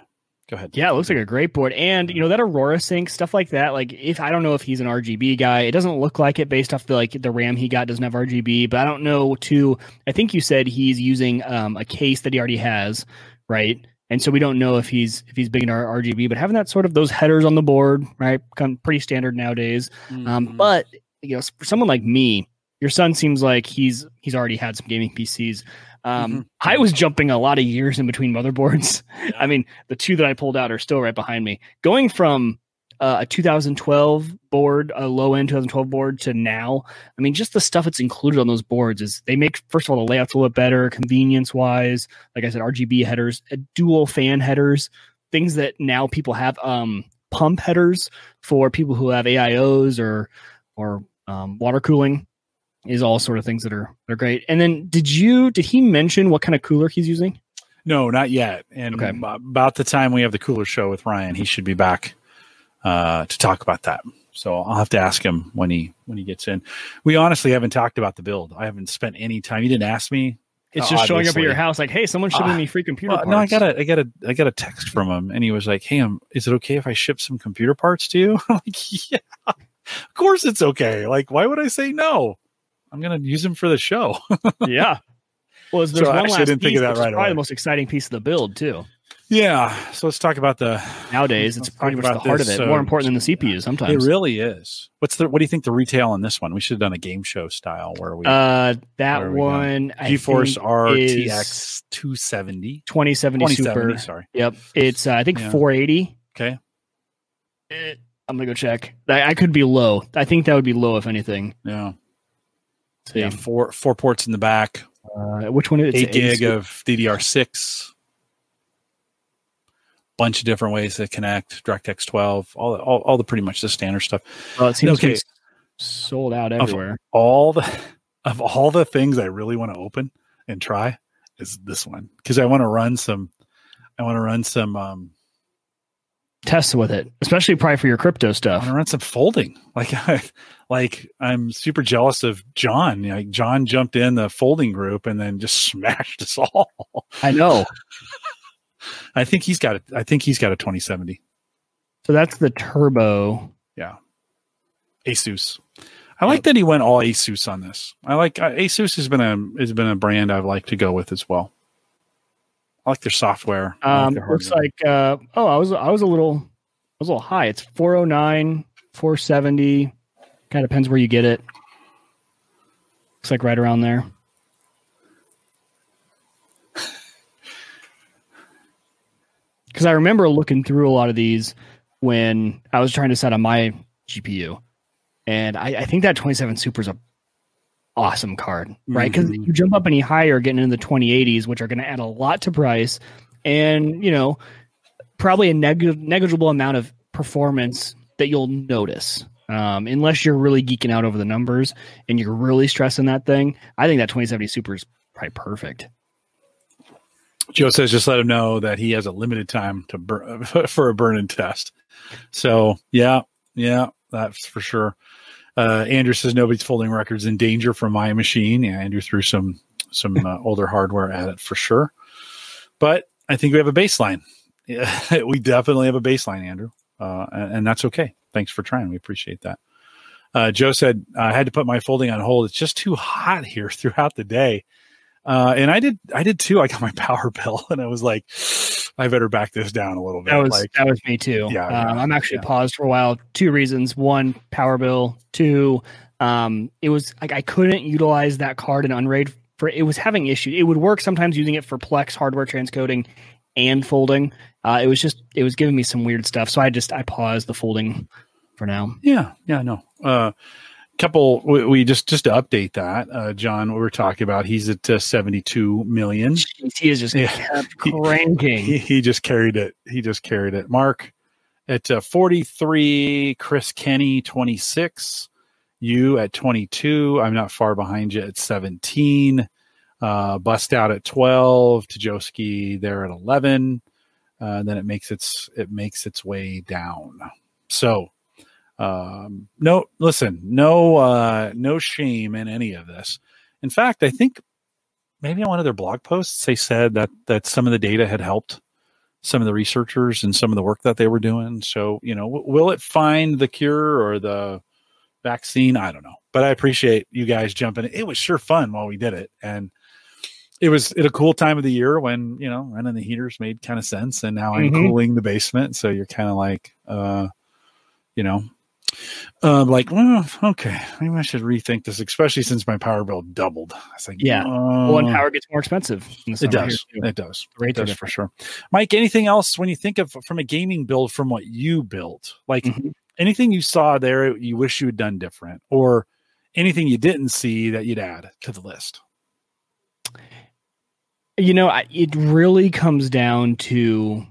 Go ahead. Yeah, it looks like a great board. And you know, that Aurora sync, stuff like that. Like if I don't know if he's an RGB guy, it doesn't look like it based off the like the RAM he got doesn't have RGB, but I don't know too. I think you said he's using um, a case that he already has, right? And so we don't know if he's if he's big in our RGB, but having that sort of those headers on the board, right? Come pretty standard nowadays. Um, Mhm. but you know, for someone like me, your son seems like he's he's already had some gaming PCs. Um, Mhm. I was jumping a lot of years in between motherboards. I mean, the two that I pulled out are still right behind me. Going from uh, a 2012 board, a low end 2012 board, to now, I mean, just the stuff that's included on those boards is they make first of all the layouts a little bit better, convenience wise. Like I said, RGB headers, uh, dual fan headers, things that now people have. Um, pump headers for people who have AIOs or or um, water cooling is all sort of things that are that are great. And then did you did he mention what kind of cooler he's using? no, not yet. And Okay. about the time we have the cooler show with Ryan, he should be back uh, to talk about that. So I'll have to ask him when he when he gets in. We honestly haven't talked about the build. I haven't spent any time. You didn't ask me. It's just showing up at your house like, hey, someone shipping Ah, me free computer Well, parts. no, I got a, I got a, I got a text from him, and he was like, "Hey, um, is it okay if I ship some computer parts to you?" I'm like, "Yeah, of course it's okay. Like, why would I say no? I'm gonna use them for the show." yeah. Well, there's So I one actually last didn't think of that right probably away. the most exciting piece of the build too. Yeah. So let's talk about the. Nowadays, it's pretty much the heart this, of it. so- More important than the CPU sometimes. It really is. What's the? What do you think the retail on this one? We should have done a game show style where we uh, that one, I GeForce think, RTX 270. 2070 Super. sorry. Yep, it's uh, I think Yeah. 480. Okay. Eh, I'm gonna go check. I, I could be low. I think that would be low if anything. Yeah. See. Yeah. Four four ports in the back. Uh, which one is it? eight gig of DDR6. Bunch of different ways to connect. DirectX 12. All, all all the pretty much the standard stuff. Well, it seems to Okay. be sold out everywhere. All the of all the things I really want to open and try is this one because I want to run some. I want to run some. Um, Tests with it, especially probably for your crypto stuff. I want to run some folding. Like I, like I'm super jealous of John. Like John jumped in the folding group and then just smashed us all. I know. I think he's got it. I think he's got a 2070. So that's the turbo. Yeah. Asus. I like that he went all Asus on this. I like uh, Asus has been a has been a brand I've liked to go with as well. I like their software. I like Um, their looks like uh, oh, I was I was a little I was a little high. It's 409, 470. Kind of depends where you get it. Looks like right around there. Because I remember looking through a lot of these when I was trying to set on my GPU, and I, I think that 27 Super is a awesome card, right? Because Mhm. you jump up any higher, getting into the 2080s, which are going to add a lot to price, and you know, probably a neg- negligible amount of performance that you'll notice. Um, unless you're really geeking out over the numbers and you're really stressing that thing, I think that 2070 Super is probably perfect. Joe says just let him know that he has a limited time to bur- for a burn in test. So yeah, yeah, that's for sure. Uh, Andrew says nobody's folding records in danger from my machine. Yeah, Andrew threw some some uh, older hardware at it for sure. But I think we have a baseline. Yeah, we definitely have a baseline, Andrew, uh, and, and that's okay. Thanks for trying. We appreciate that. Uh, Joe said I had to put my folding on hold. It's just too hot here throughout the day. Uh, and I did, I did too. I got my power bill and I was like, I better back this down a little bit. That was like, that was me too. Yeah, um, yeah, I'm actually yeah. paused for a while. Two reasons: one, power bill; two, um, it was like I couldn't utilize that card in Unraid for it was having issues. It would work sometimes using it for Plex hardware transcoding and folding. Uh, it was just it was giving me some weird stuff, so I just I paused the folding for now. Yeah, yeah, no. Uh, couple we, we, just just to update that uh john we were talking about he's at uh, 72 million. Jeez, he is just yeah. cranking. he, he, just carried it. He just carried it. Mark at uh, 43 chris kenny 26 you at 22 i'm not far behind you at 17 uh bust out at 12 Tajoski there at 11 uh, then it makes its it makes its way down. So um, no, listen, no, uh, no shame in any of this. In fact, I think maybe on one of their blog posts they said that that some of the data had helped some of the researchers and some of the work that they were doing. So, you know, w- will it find the cure or the vaccine? I don't know, but I appreciate you guys jumping. It was sure fun while we did it, and it was at a cool time of the year when you know running the heaters made kind of sense. And now I'm mm-hmm. cooling the basement, so you're kind of like, uh, you know, uh, like, well, okay, maybe I should rethink this, especially since my power bill doubled. I think, yeah, uh, well, and power gets more expensive. It does. It does. It does for sure. Mike, anything else when you think of from a gaming build from what you built, like mm-hmm. anything you saw there you wish you had done different, or anything you didn't see that you'd add to the list? You know, it really comes down to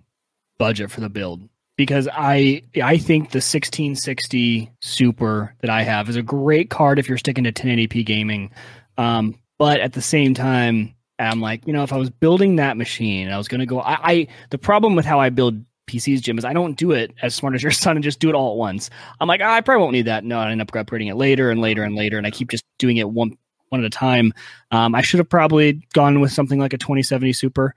budget for the build because I I think the 1660 Super that I have is a great card if you're sticking to 1080p gaming. Um, but at the same time, I'm like, you know, if I was building that machine, I was going to go. I, I the problem with how I build PCs, Jim, is I don't do it as smart as your son and just do it all at once. I'm like, oh, I probably won't need that. No, I end up upgrading it later and later and later, and I keep just doing it one one at a time. Um, I should have probably gone with something like a 2070 Super.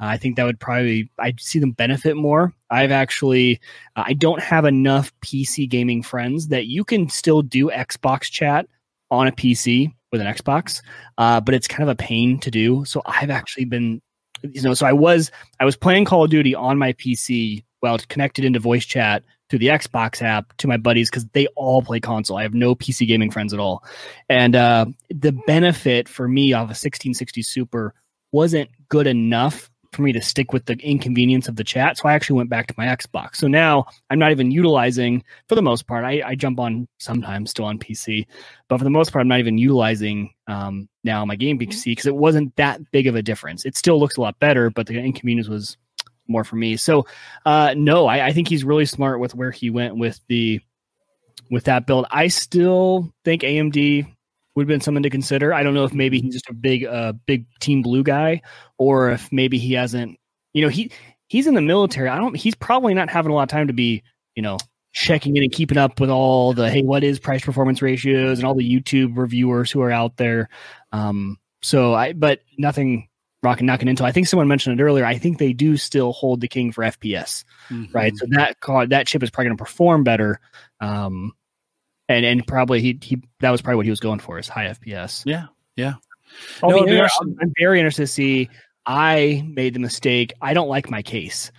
I think that would probably I see them benefit more. I've actually uh, I don't have enough PC gaming friends that you can still do Xbox chat on a PC with an Xbox, uh, but it's kind of a pain to do. So I've actually been, you know, so I was I was playing Call of Duty on my PC while connected into voice chat through the Xbox app to my buddies because they all play console. I have no PC gaming friends at all, and uh, the benefit for me of a 1660 Super wasn't good enough for me to stick with the inconvenience of the chat. So I actually went back to my Xbox. So now I'm not even utilizing, for the most part, I, I jump on sometimes still on PC, but for the most part, I'm not even utilizing um, now my game PC because it wasn't that big of a difference. It still looks a lot better, but the inconvenience was more for me. So uh, no, I, I think he's really smart with where he went with the with that build. I still think AMD would have been something to consider. I don't know if maybe he's just a big uh big team blue guy or if maybe he hasn't you know he he's in the military. I don't he's probably not having a lot of time to be, you know, checking in and keeping up with all the hey what is price performance ratios and all the YouTube reviewers who are out there. Um so I but nothing rocking knocking into. I think someone mentioned it earlier. I think they do still hold the king for FPS, mm-hmm. right? So that card, that chip is probably going to perform better. Um, and and probably he he that was probably what he was going for is high FPS. Yeah, yeah. no, I'm, I'm very interested to see. I made the mistake. I don't like my case,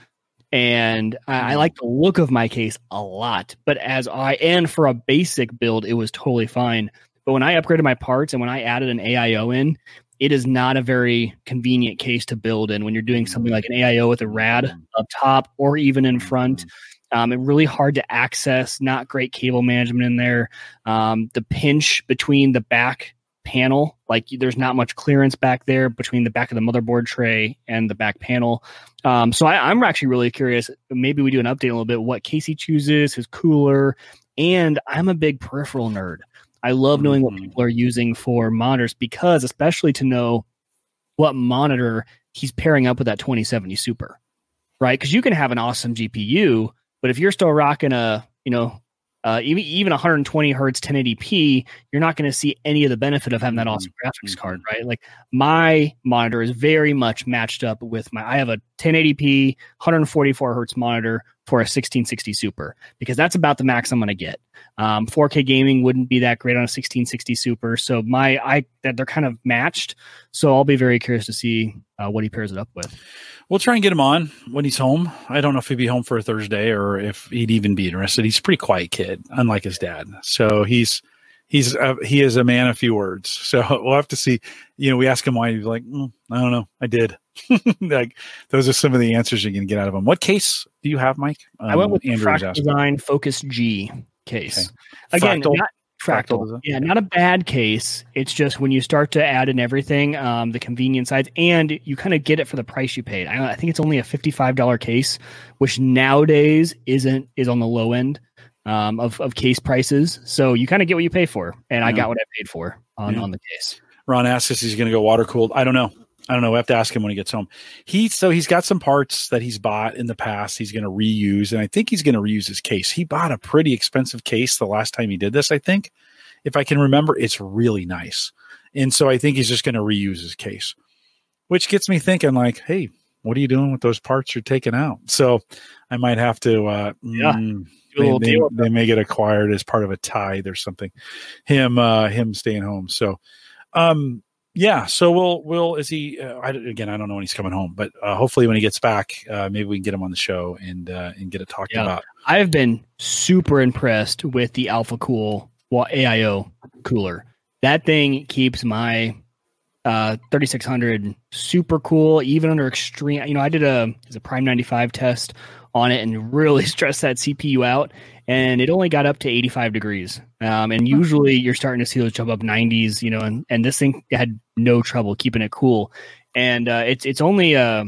and I, I, mm-hmm. like the look of my case a lot. But as I and for a basic build, it was totally fine. But when I upgraded my parts and when I added an AIO in, it is not a very convenient case to build in when you're doing something like an AIO with a rad mm-hmm. up top or even in front. Um, and really hard to access, not great cable management in there. Um, the pinch between the back panel, like there's not much clearance back there between the back of the motherboard tray and the back panel. Um, so I, am actually really curious. Maybe we do an update a little bit what Casey chooses, his cooler, and I'm a big peripheral nerd. I love knowing what mm-hmm. people are using for monitors because, especially to know what monitor he's pairing up with that 2070 Super, right? Because you can have an awesome GPU, but if you're still rocking a, you know, uh, even even 120 hertz 1080p, you're not going to see any of the benefit of having that awesome mm-hmm. graphics card, mm-hmm. right? Like my monitor is very much matched up with my. I have a 1080p 144 hertz monitor for a 1660 Super because that's about the max I'm going to get. Um, 4K gaming wouldn't be that great on a 1660 Super, so my I that they're kind of matched. So I'll be very curious to see uh, what he pairs it up with. We'll try and get him on when he's home. I don't know if he'd be home for a Thursday or if he'd even be interested. He's a pretty quiet kid, unlike his dad. So he's he's uh, he is a man of few words. So we'll have to see. You know, we ask him why he's like, mm, I don't know, I did. like those are some of the answers you can get out of them. What case do you have, Mike? Um, I went with Andrew's Design Focus G case. Again, Fractal? not Fractal fractal. Yeah, not a bad case. It's just when you start to add in everything, um, the convenience sides, and you kind of get it for the price you paid. I, I think it's only a fifty-five dollar case, which nowadays isn't is on the low end um, of of case prices. So you kind of get what you pay for, and I got what I paid for on Yeah. on the case. Ron asks us he's going to go water cooled. I don't know. I don't know. We have to ask him when he gets home. He so he's got some parts that he's bought in the past. He's going to reuse, and I think he's going to reuse his case. He bought a pretty expensive case the last time he did this. I think, if I can remember, it's really nice, and so I think he's just going to reuse his case, which gets me thinking, like, hey, what are you doing with those parts you're taking out? So I might have to. Uh, Yeah. mm, a little they, they, they may get acquired as part of a tithe or something. Him, uh, him staying home. So, um, yeah. So we'll, we'll, is he, uh, I, again, I don't know when he's coming home, but, uh, hopefully when he gets back, uh, maybe we can get him on the show and, uh, and get it talked Yeah. about. I have been super impressed with the Alphacool wa- AIO cooler. That thing keeps my uh 3600 super cool even under extreme you know i did a it a prime 95 test on it and really stressed that cpu out. And it only got up to 85 degrees. Um, and usually you're starting to see those jump up 90s you know and, and this thing had no trouble keeping it cool. And uh, it's it's only uh,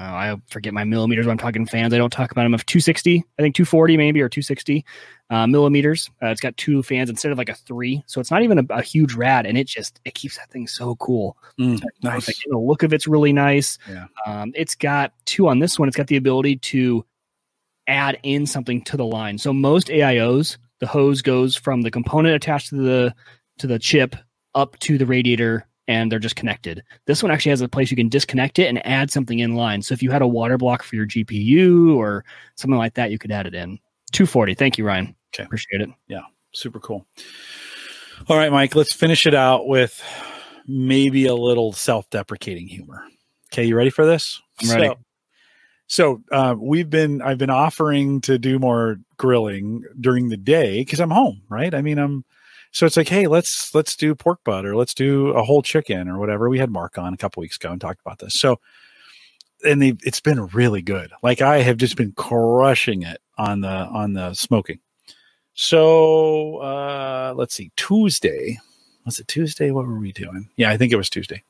uh, I forget my millimeters when I'm talking fans. I don't talk about them of 260, I think 240 maybe or 260 uh, millimeters. Uh, it's got two fans instead of like a three, so it's not even a, a huge rad, and it just it keeps that thing so cool. Mm, nice. The look of it's really nice. Yeah. Um, it's got two on this one. It's got the ability to add in something to the line. So most AIOs, the hose goes from the component attached to the to the chip up to the radiator and they're just connected. This one actually has a place you can disconnect it and add something in line. So if you had a water block for your GPU or something like that, you could add it in. 240. Thank you, Ryan. Okay. Appreciate it. Yeah. Super cool. All right, Mike, let's finish it out with maybe a little self-deprecating humor. Okay, you ready for this? I'm ready. So, so uh, we've been I've been offering to do more grilling during the day because I'm home, right? I mean, I'm so it's like, hey, let's let's do pork butt or let's do a whole chicken or whatever. We had Mark on a couple weeks ago and talked about this. So and they, it's been really good. Like I have just been crushing it on the on the smoking. So uh let's see, Tuesday. Was it Tuesday? What were we doing? Yeah, I think it was Tuesday.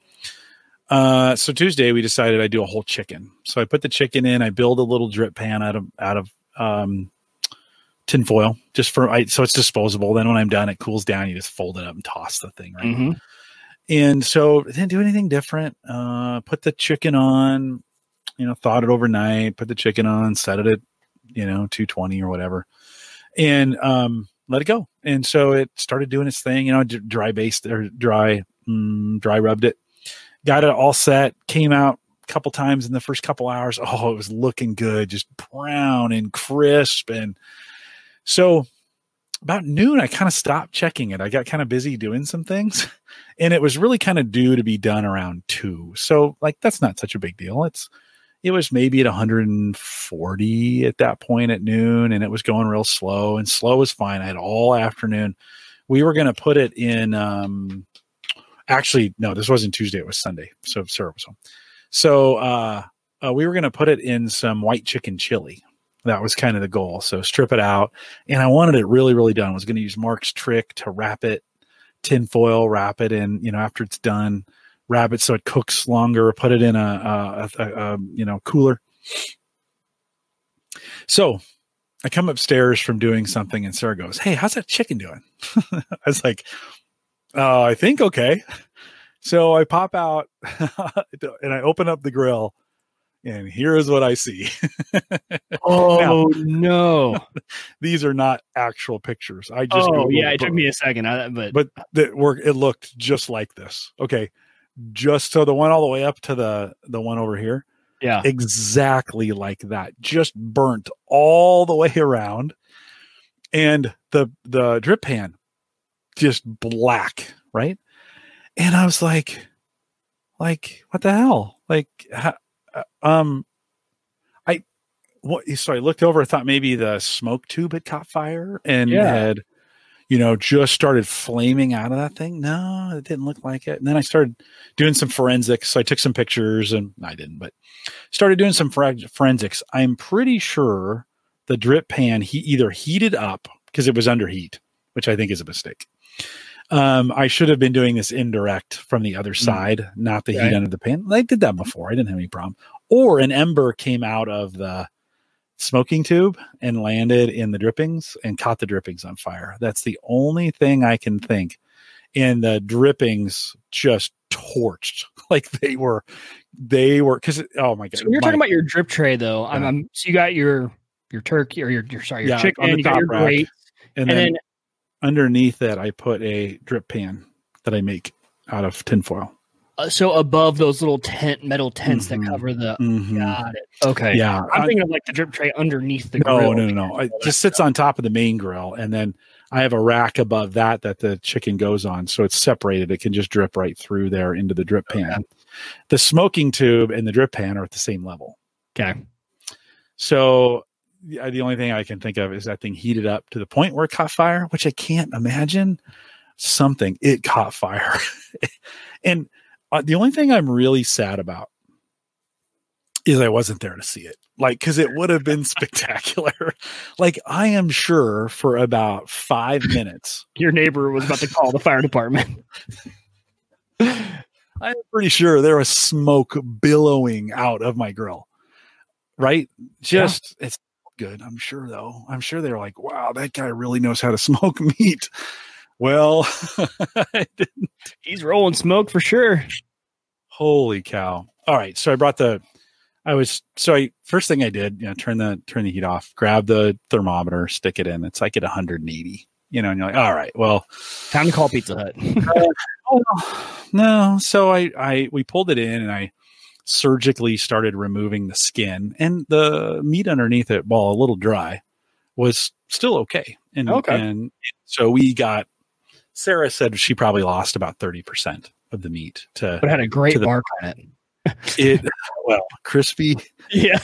Uh so Tuesday we decided I'd do a whole chicken. So I put the chicken in, I build a little drip pan out of out of um tin foil just for I so it's disposable. Then when I'm done, it cools down, you just fold it up and toss the thing, right? Mhm. And so didn't do anything different. Uh put the chicken on, you know, thawed it overnight, put the chicken on, set it at, you know, 220 or whatever. And um let it go. And so it started doing its thing, you know, d- dry based or dry mm, dry rubbed it. Got it all set, came out a couple times in the first couple hours. Oh, it was looking good, just brown and crisp and so about noon, I kind of stopped checking it. I got kind of busy doing some things, and it was really kind of due to be done around two. So, like, that's not such a big deal. It's it was maybe at 140 at that point at noon, and it was going real slow. And slow was fine. I had all afternoon. We were going to put it in. Um, actually, no, this wasn't Tuesday. It was Sunday. So Sarah was home. So uh, uh, we were going to put it in some white chicken chili. That was kind of the goal. So strip it out, and I wanted it really, really done. I was going to use Mark's trick to wrap it, tin foil, wrap it in. You know, after it's done, wrap it so it cooks longer. Put it in a, a, a, a um, you know cooler. So I come upstairs from doing something, and Sarah goes, "Hey, how's that chicken doing?" I was like, "Oh, I think okay." So I pop out and I open up the grill, and here is what I see. Oh no! These are not actual pictures. I just oh Googled yeah, it took me a second, I, but, but that work it looked just like this. Okay, just so the one all the way up to the the one over here, yeah, exactly like that, just burnt all the way around, and the the drip pan just black, right? And I was like, like what the hell? Like, uh, um, I what? So I looked over. I thought maybe the smoke tube had caught fire and Yeah. had, you know, just started flaming out of that thing. No, it didn't look like it. And then I started doing some forensics. So I took some pictures, and I didn't, but started doing some forensics. I'm pretty sure the drip pan he either heated up because it was under heat, which I think is a mistake. Um, I should have been doing this indirect from the other side, mm. not the right. heat under the pan. I did that before. I didn't have any problem. Or an ember came out of the smoking tube and landed in the drippings and caught the drippings on fire. That's the only thing I can think. And the drippings just torched like they were, they were because oh my god! So you're my, talking about your drip tray though. Yeah. I'm, I'm, so you got your your turkey or your, your sorry your yeah, chicken, you got your rack, and, and, then, then underneath that I put a drip pan that I make out of tinfoil. Uh, so above those little tent metal tents mm-hmm. that cover the mm-hmm. got it okay yeah i'm I, thinking of like the drip tray underneath the no, grill no no no it just sits on top of the main grill and then i have a rack above that that the chicken goes on so it's separated it can just drip right through there into the drip pan okay. the smoking tube and the drip pan are at the same level okay so the only thing i can think of is that thing heated up to the point where it caught fire which i can't imagine something it caught fire and uh, the only thing I'm really sad about is I wasn't there to see it. Like, because it would have been spectacular. like, I am sure for about five minutes, your neighbor was about to call the fire department. I'm pretty sure there was smoke billowing out of my grill. Right? Just yeah. it's good. I'm sure though. I'm sure they're like, wow, that guy really knows how to smoke meat. Well, he's rolling smoke for sure. Holy cow! All right, so I brought the. I was so I first thing I did, you know, turn the turn the heat off, grab the thermometer, stick it in. It's like at 180, you know, and you're like, all right, well, time to call Pizza Hut. uh, oh, no, so I I we pulled it in and I surgically started removing the skin and the meat underneath it, while a little dry, was still okay. And okay. and so we got Sarah said she probably lost about 30% of the meat to But had a great the, bark on it. it well, crispy. Yeah.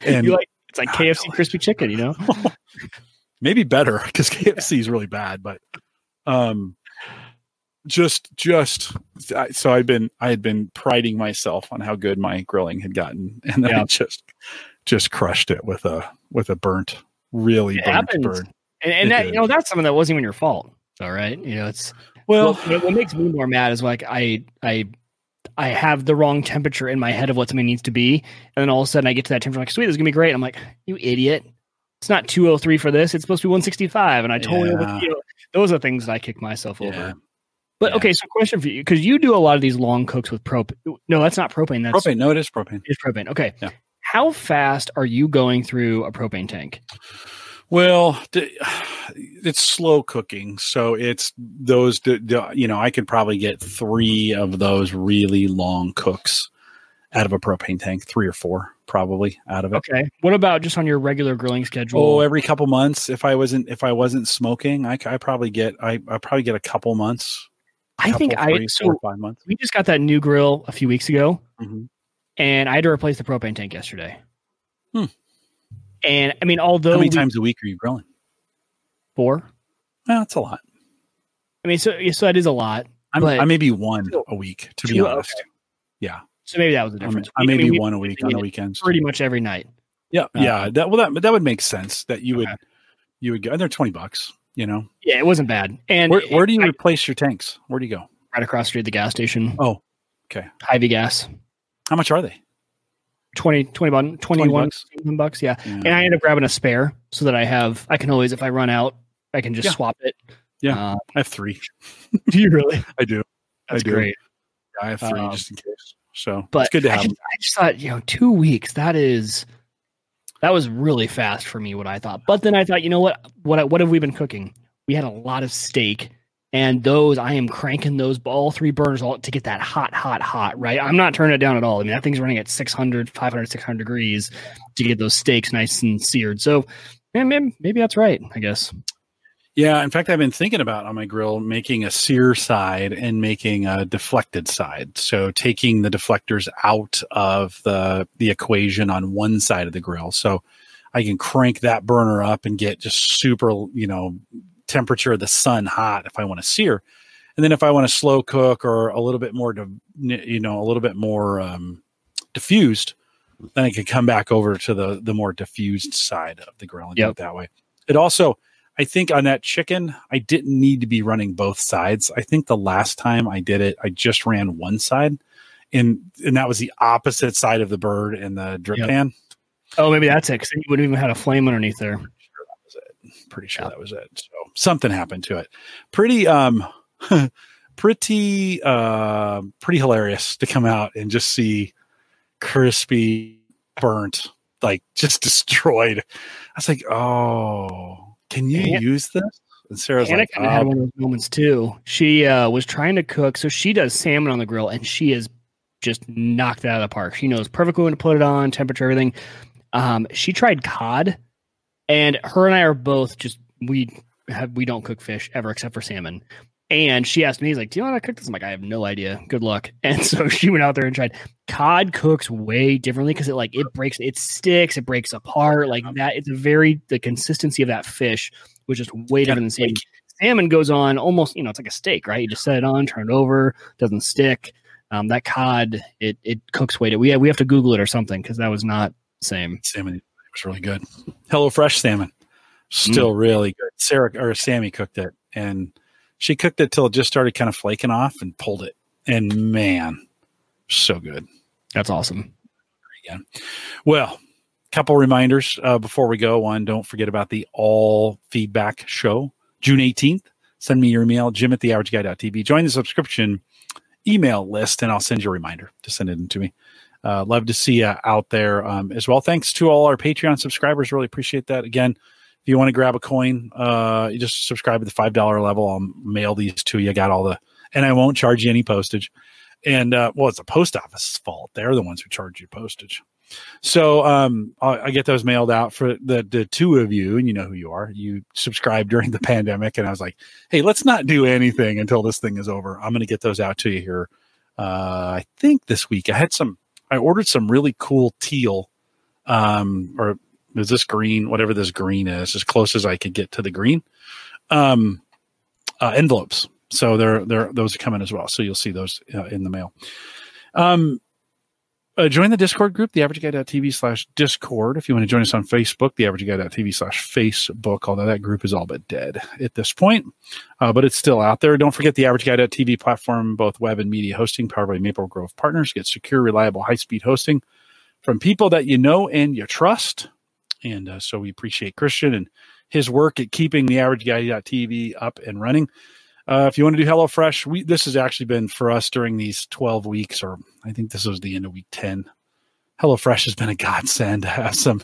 And you like it's like KFC crispy chicken, you know? Maybe better because KFC is really bad, but um just just so I've been I had been priding myself on how good my grilling had gotten and then yeah. I just just crushed it with a with a burnt really it burnt happens. burn. And, and that did. you know that's something that wasn't even your fault. All right, you know it's well. What, what makes me more mad is like I I I have the wrong temperature in my head of what something needs to be, and then all of a sudden I get to that temperature, I'm like sweet, this is gonna be great. I'm like, you idiot! It's not 203 for this. It's supposed to be 165, and I totally yeah. you know, those are things that I kick myself over. But yeah. okay, so question for you because you do a lot of these long cooks with propane. No, that's not propane. That's propane. No, it is propane. It's propane. Okay. Yeah. How fast are you going through a propane tank? Well, it's slow cooking, so it's those. You know, I could probably get three of those really long cooks out of a propane tank, three or four probably out of it. Okay. What about just on your regular grilling schedule? Oh, every couple months. If I wasn't if I wasn't smoking, I, I probably get I I probably get a couple months. I think three, I so four, five months. We just got that new grill a few weeks ago, mm-hmm. and I had to replace the propane tank yesterday. Hmm. And I mean, although how many we, times a week are you grilling? Four. Well, that's a lot. I mean, so so that is a lot. I'm, I may be one a week, to be honest. Okay. Yeah. So maybe that was the difference. I may be one a week on the weekends. Pretty much every night. Yeah, uh, yeah. That well, that that would make sense. That you okay. would you would go. And they're twenty bucks. You know. Yeah, it wasn't bad. And where, where do you I, replace your tanks? Where do you go? Right across the street, the gas station. Oh, okay. Hy-Vee gas. How much are they? 20, 20, 21 20 bucks. bucks yeah. yeah. And I end up grabbing a spare so that I have, I can always, if I run out, I can just yeah. swap it. Yeah. Uh, I have three. do you really? I do. That's I do. great. Yeah, I have three um, just in case. So but it's good to have I just, I just thought, you know, two weeks, that is, that was really fast for me, what I thought. But then I thought, you know what, what, what have we been cooking? We had a lot of steak and those, I am cranking those all three burners all to get that hot, hot, hot, right? I'm not turning it down at all. I mean, that thing's running at 600, 500, 600 degrees to get those steaks nice and seared. So maybe, maybe that's right, I guess. Yeah, in fact, I've been thinking about on my grill making a sear side and making a deflected side. So taking the deflectors out of the the equation on one side of the grill, so I can crank that burner up and get just super, you know, temperature of the sun hot if I want to sear. And then if I want to slow cook or a little bit more, you know, a little bit more um, diffused, then I can come back over to the the more diffused side of the grill and yep. do it that way. It also, I think on that chicken, I didn't need to be running both sides. I think the last time I did it, I just ran one side, and and that was the opposite side of the bird in the drip Yep. pan. Oh, maybe that's it. Because you wouldn't even had a flame underneath there. Sure that was it. Pretty sure Yeah. that was it. So something happened to it. Pretty um, pretty uh, pretty hilarious to come out and just see crispy, burnt, like just destroyed. I was like, oh, can you use this? And Sarah's like, kind of had "Oh, one of those moments too. She uh, was trying to cook, so she does salmon on the grill, and she is just knocked it out of the park. She knows perfectly when to put it on, temperature, everything. Um, she tried cod, and her and I are both just we have we don't cook fish ever except for salmon. And she asked me, he's like, "Do you know how to cook this?" I'm like, "I have no idea. Good luck." And so she went out there and tried. Cod cooks way differently because it like it breaks, it sticks, it breaks apart like that. It's a very the consistency of that fish was just way different than salmon. Salmon goes on almost, you know, it's like a steak, right? You just set it on, turn it over, doesn't stick. Um, that cod, it it cooks way. We we have to Google it or something because that was not same. salmon it was really good. Hello Fresh salmon, still really good. Sarah or Sammy cooked it, and she cooked it till it just started kind of flaking off, and pulled it, and man, so good. That's awesome. Well, couple reminders uh, before we go. One, don't forget about the all feedback show, June 18th. Send me your email, jim at theaverageguy.tv. Join the subscription email list, and I'll send you a reminder to send it in to me. Uh, love to see you out there um, as well. Thanks to all our Patreon subscribers. Really appreciate that. Again, if you want to grab a coin, uh, you just subscribe at the $5 level. I'll mail these to you. I got all the, and I won't charge you any postage. And uh, well, it's the post office's fault. They're the ones who charge you postage. So um, I, I get those mailed out for the the two of you, and you know who you are. You subscribed during the pandemic, and I was like, "Hey, let's not do anything until this thing is over." I'm going to get those out to you here. Uh, I think this week I had some. I ordered some really cool teal, um, or is this green? Whatever this green is, as close as I could get to the green. Um, uh, envelopes. So they're they're those are coming as well. So you'll see those uh, in the mail. Um, uh, join the Discord group, theaverageguy.tv slash Discord. If you want to join us on Facebook, theaverageguy.tv slash Facebook, although that group is all but dead at this point, uh, but it's still out there. Don't forget the AverageGuy.tv platform, both web and media hosting, powered by Maple Grove Partners. Get secure, reliable, high speed hosting from people that you know and you trust. And uh, so we appreciate Christian and his work at keeping the AverageGuy.tv up and running. Uh, if you want to do HelloFresh, this has actually been for us during these 12 weeks, or I think this was the end of week 10. HelloFresh has been a godsend to have some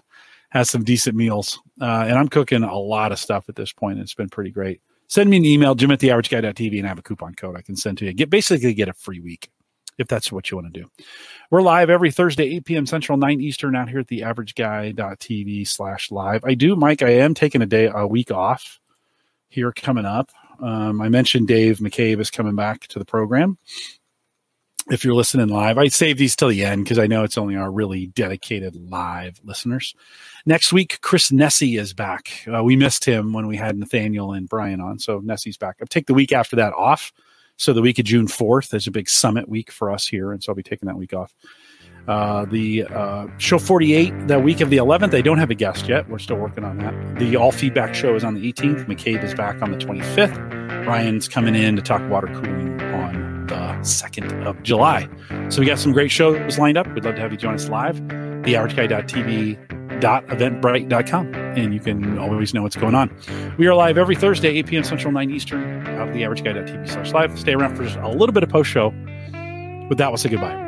have some decent meals. Uh, and I'm cooking a lot of stuff at this point. It's been pretty great. Send me an email, jim at theaverageguy.tv, and I have a coupon code I can send to you. Get basically get a free week if that's what you want to do. We're live every Thursday, 8 p.m. Central, 9 Eastern, out here at the averageguy.tv slash live. I do, Mike, I am taking a day, a week off here coming up. Um, I mentioned Dave McCabe is coming back to the program. If you're listening live, I save these till the end because I know it's only our really dedicated live listeners. Next week, Chris Nessie is back. Uh, we missed him when we had Nathaniel and Brian on, so Nessie's back. I'll take the week after that off. So the week of June 4th is a big summit week for us here, and so I'll be taking that week off. Uh, the uh, show 48, the week of the 11th, I don't have a guest yet. We're still working on that. The all feedback show is on the 18th. McCabe is back on the 25th. Ryan's coming in to talk water cooling on the 2nd of July. So we got some great shows lined up. We'd love to have you join us live. The TheAverageGuy.tv dot eventbrite.com and you can always know what's going on. We are live every thursday 8 p.m central 9 eastern of the average guy.tv slash live. Stay around for just a little bit of post show with that we'll say goodbye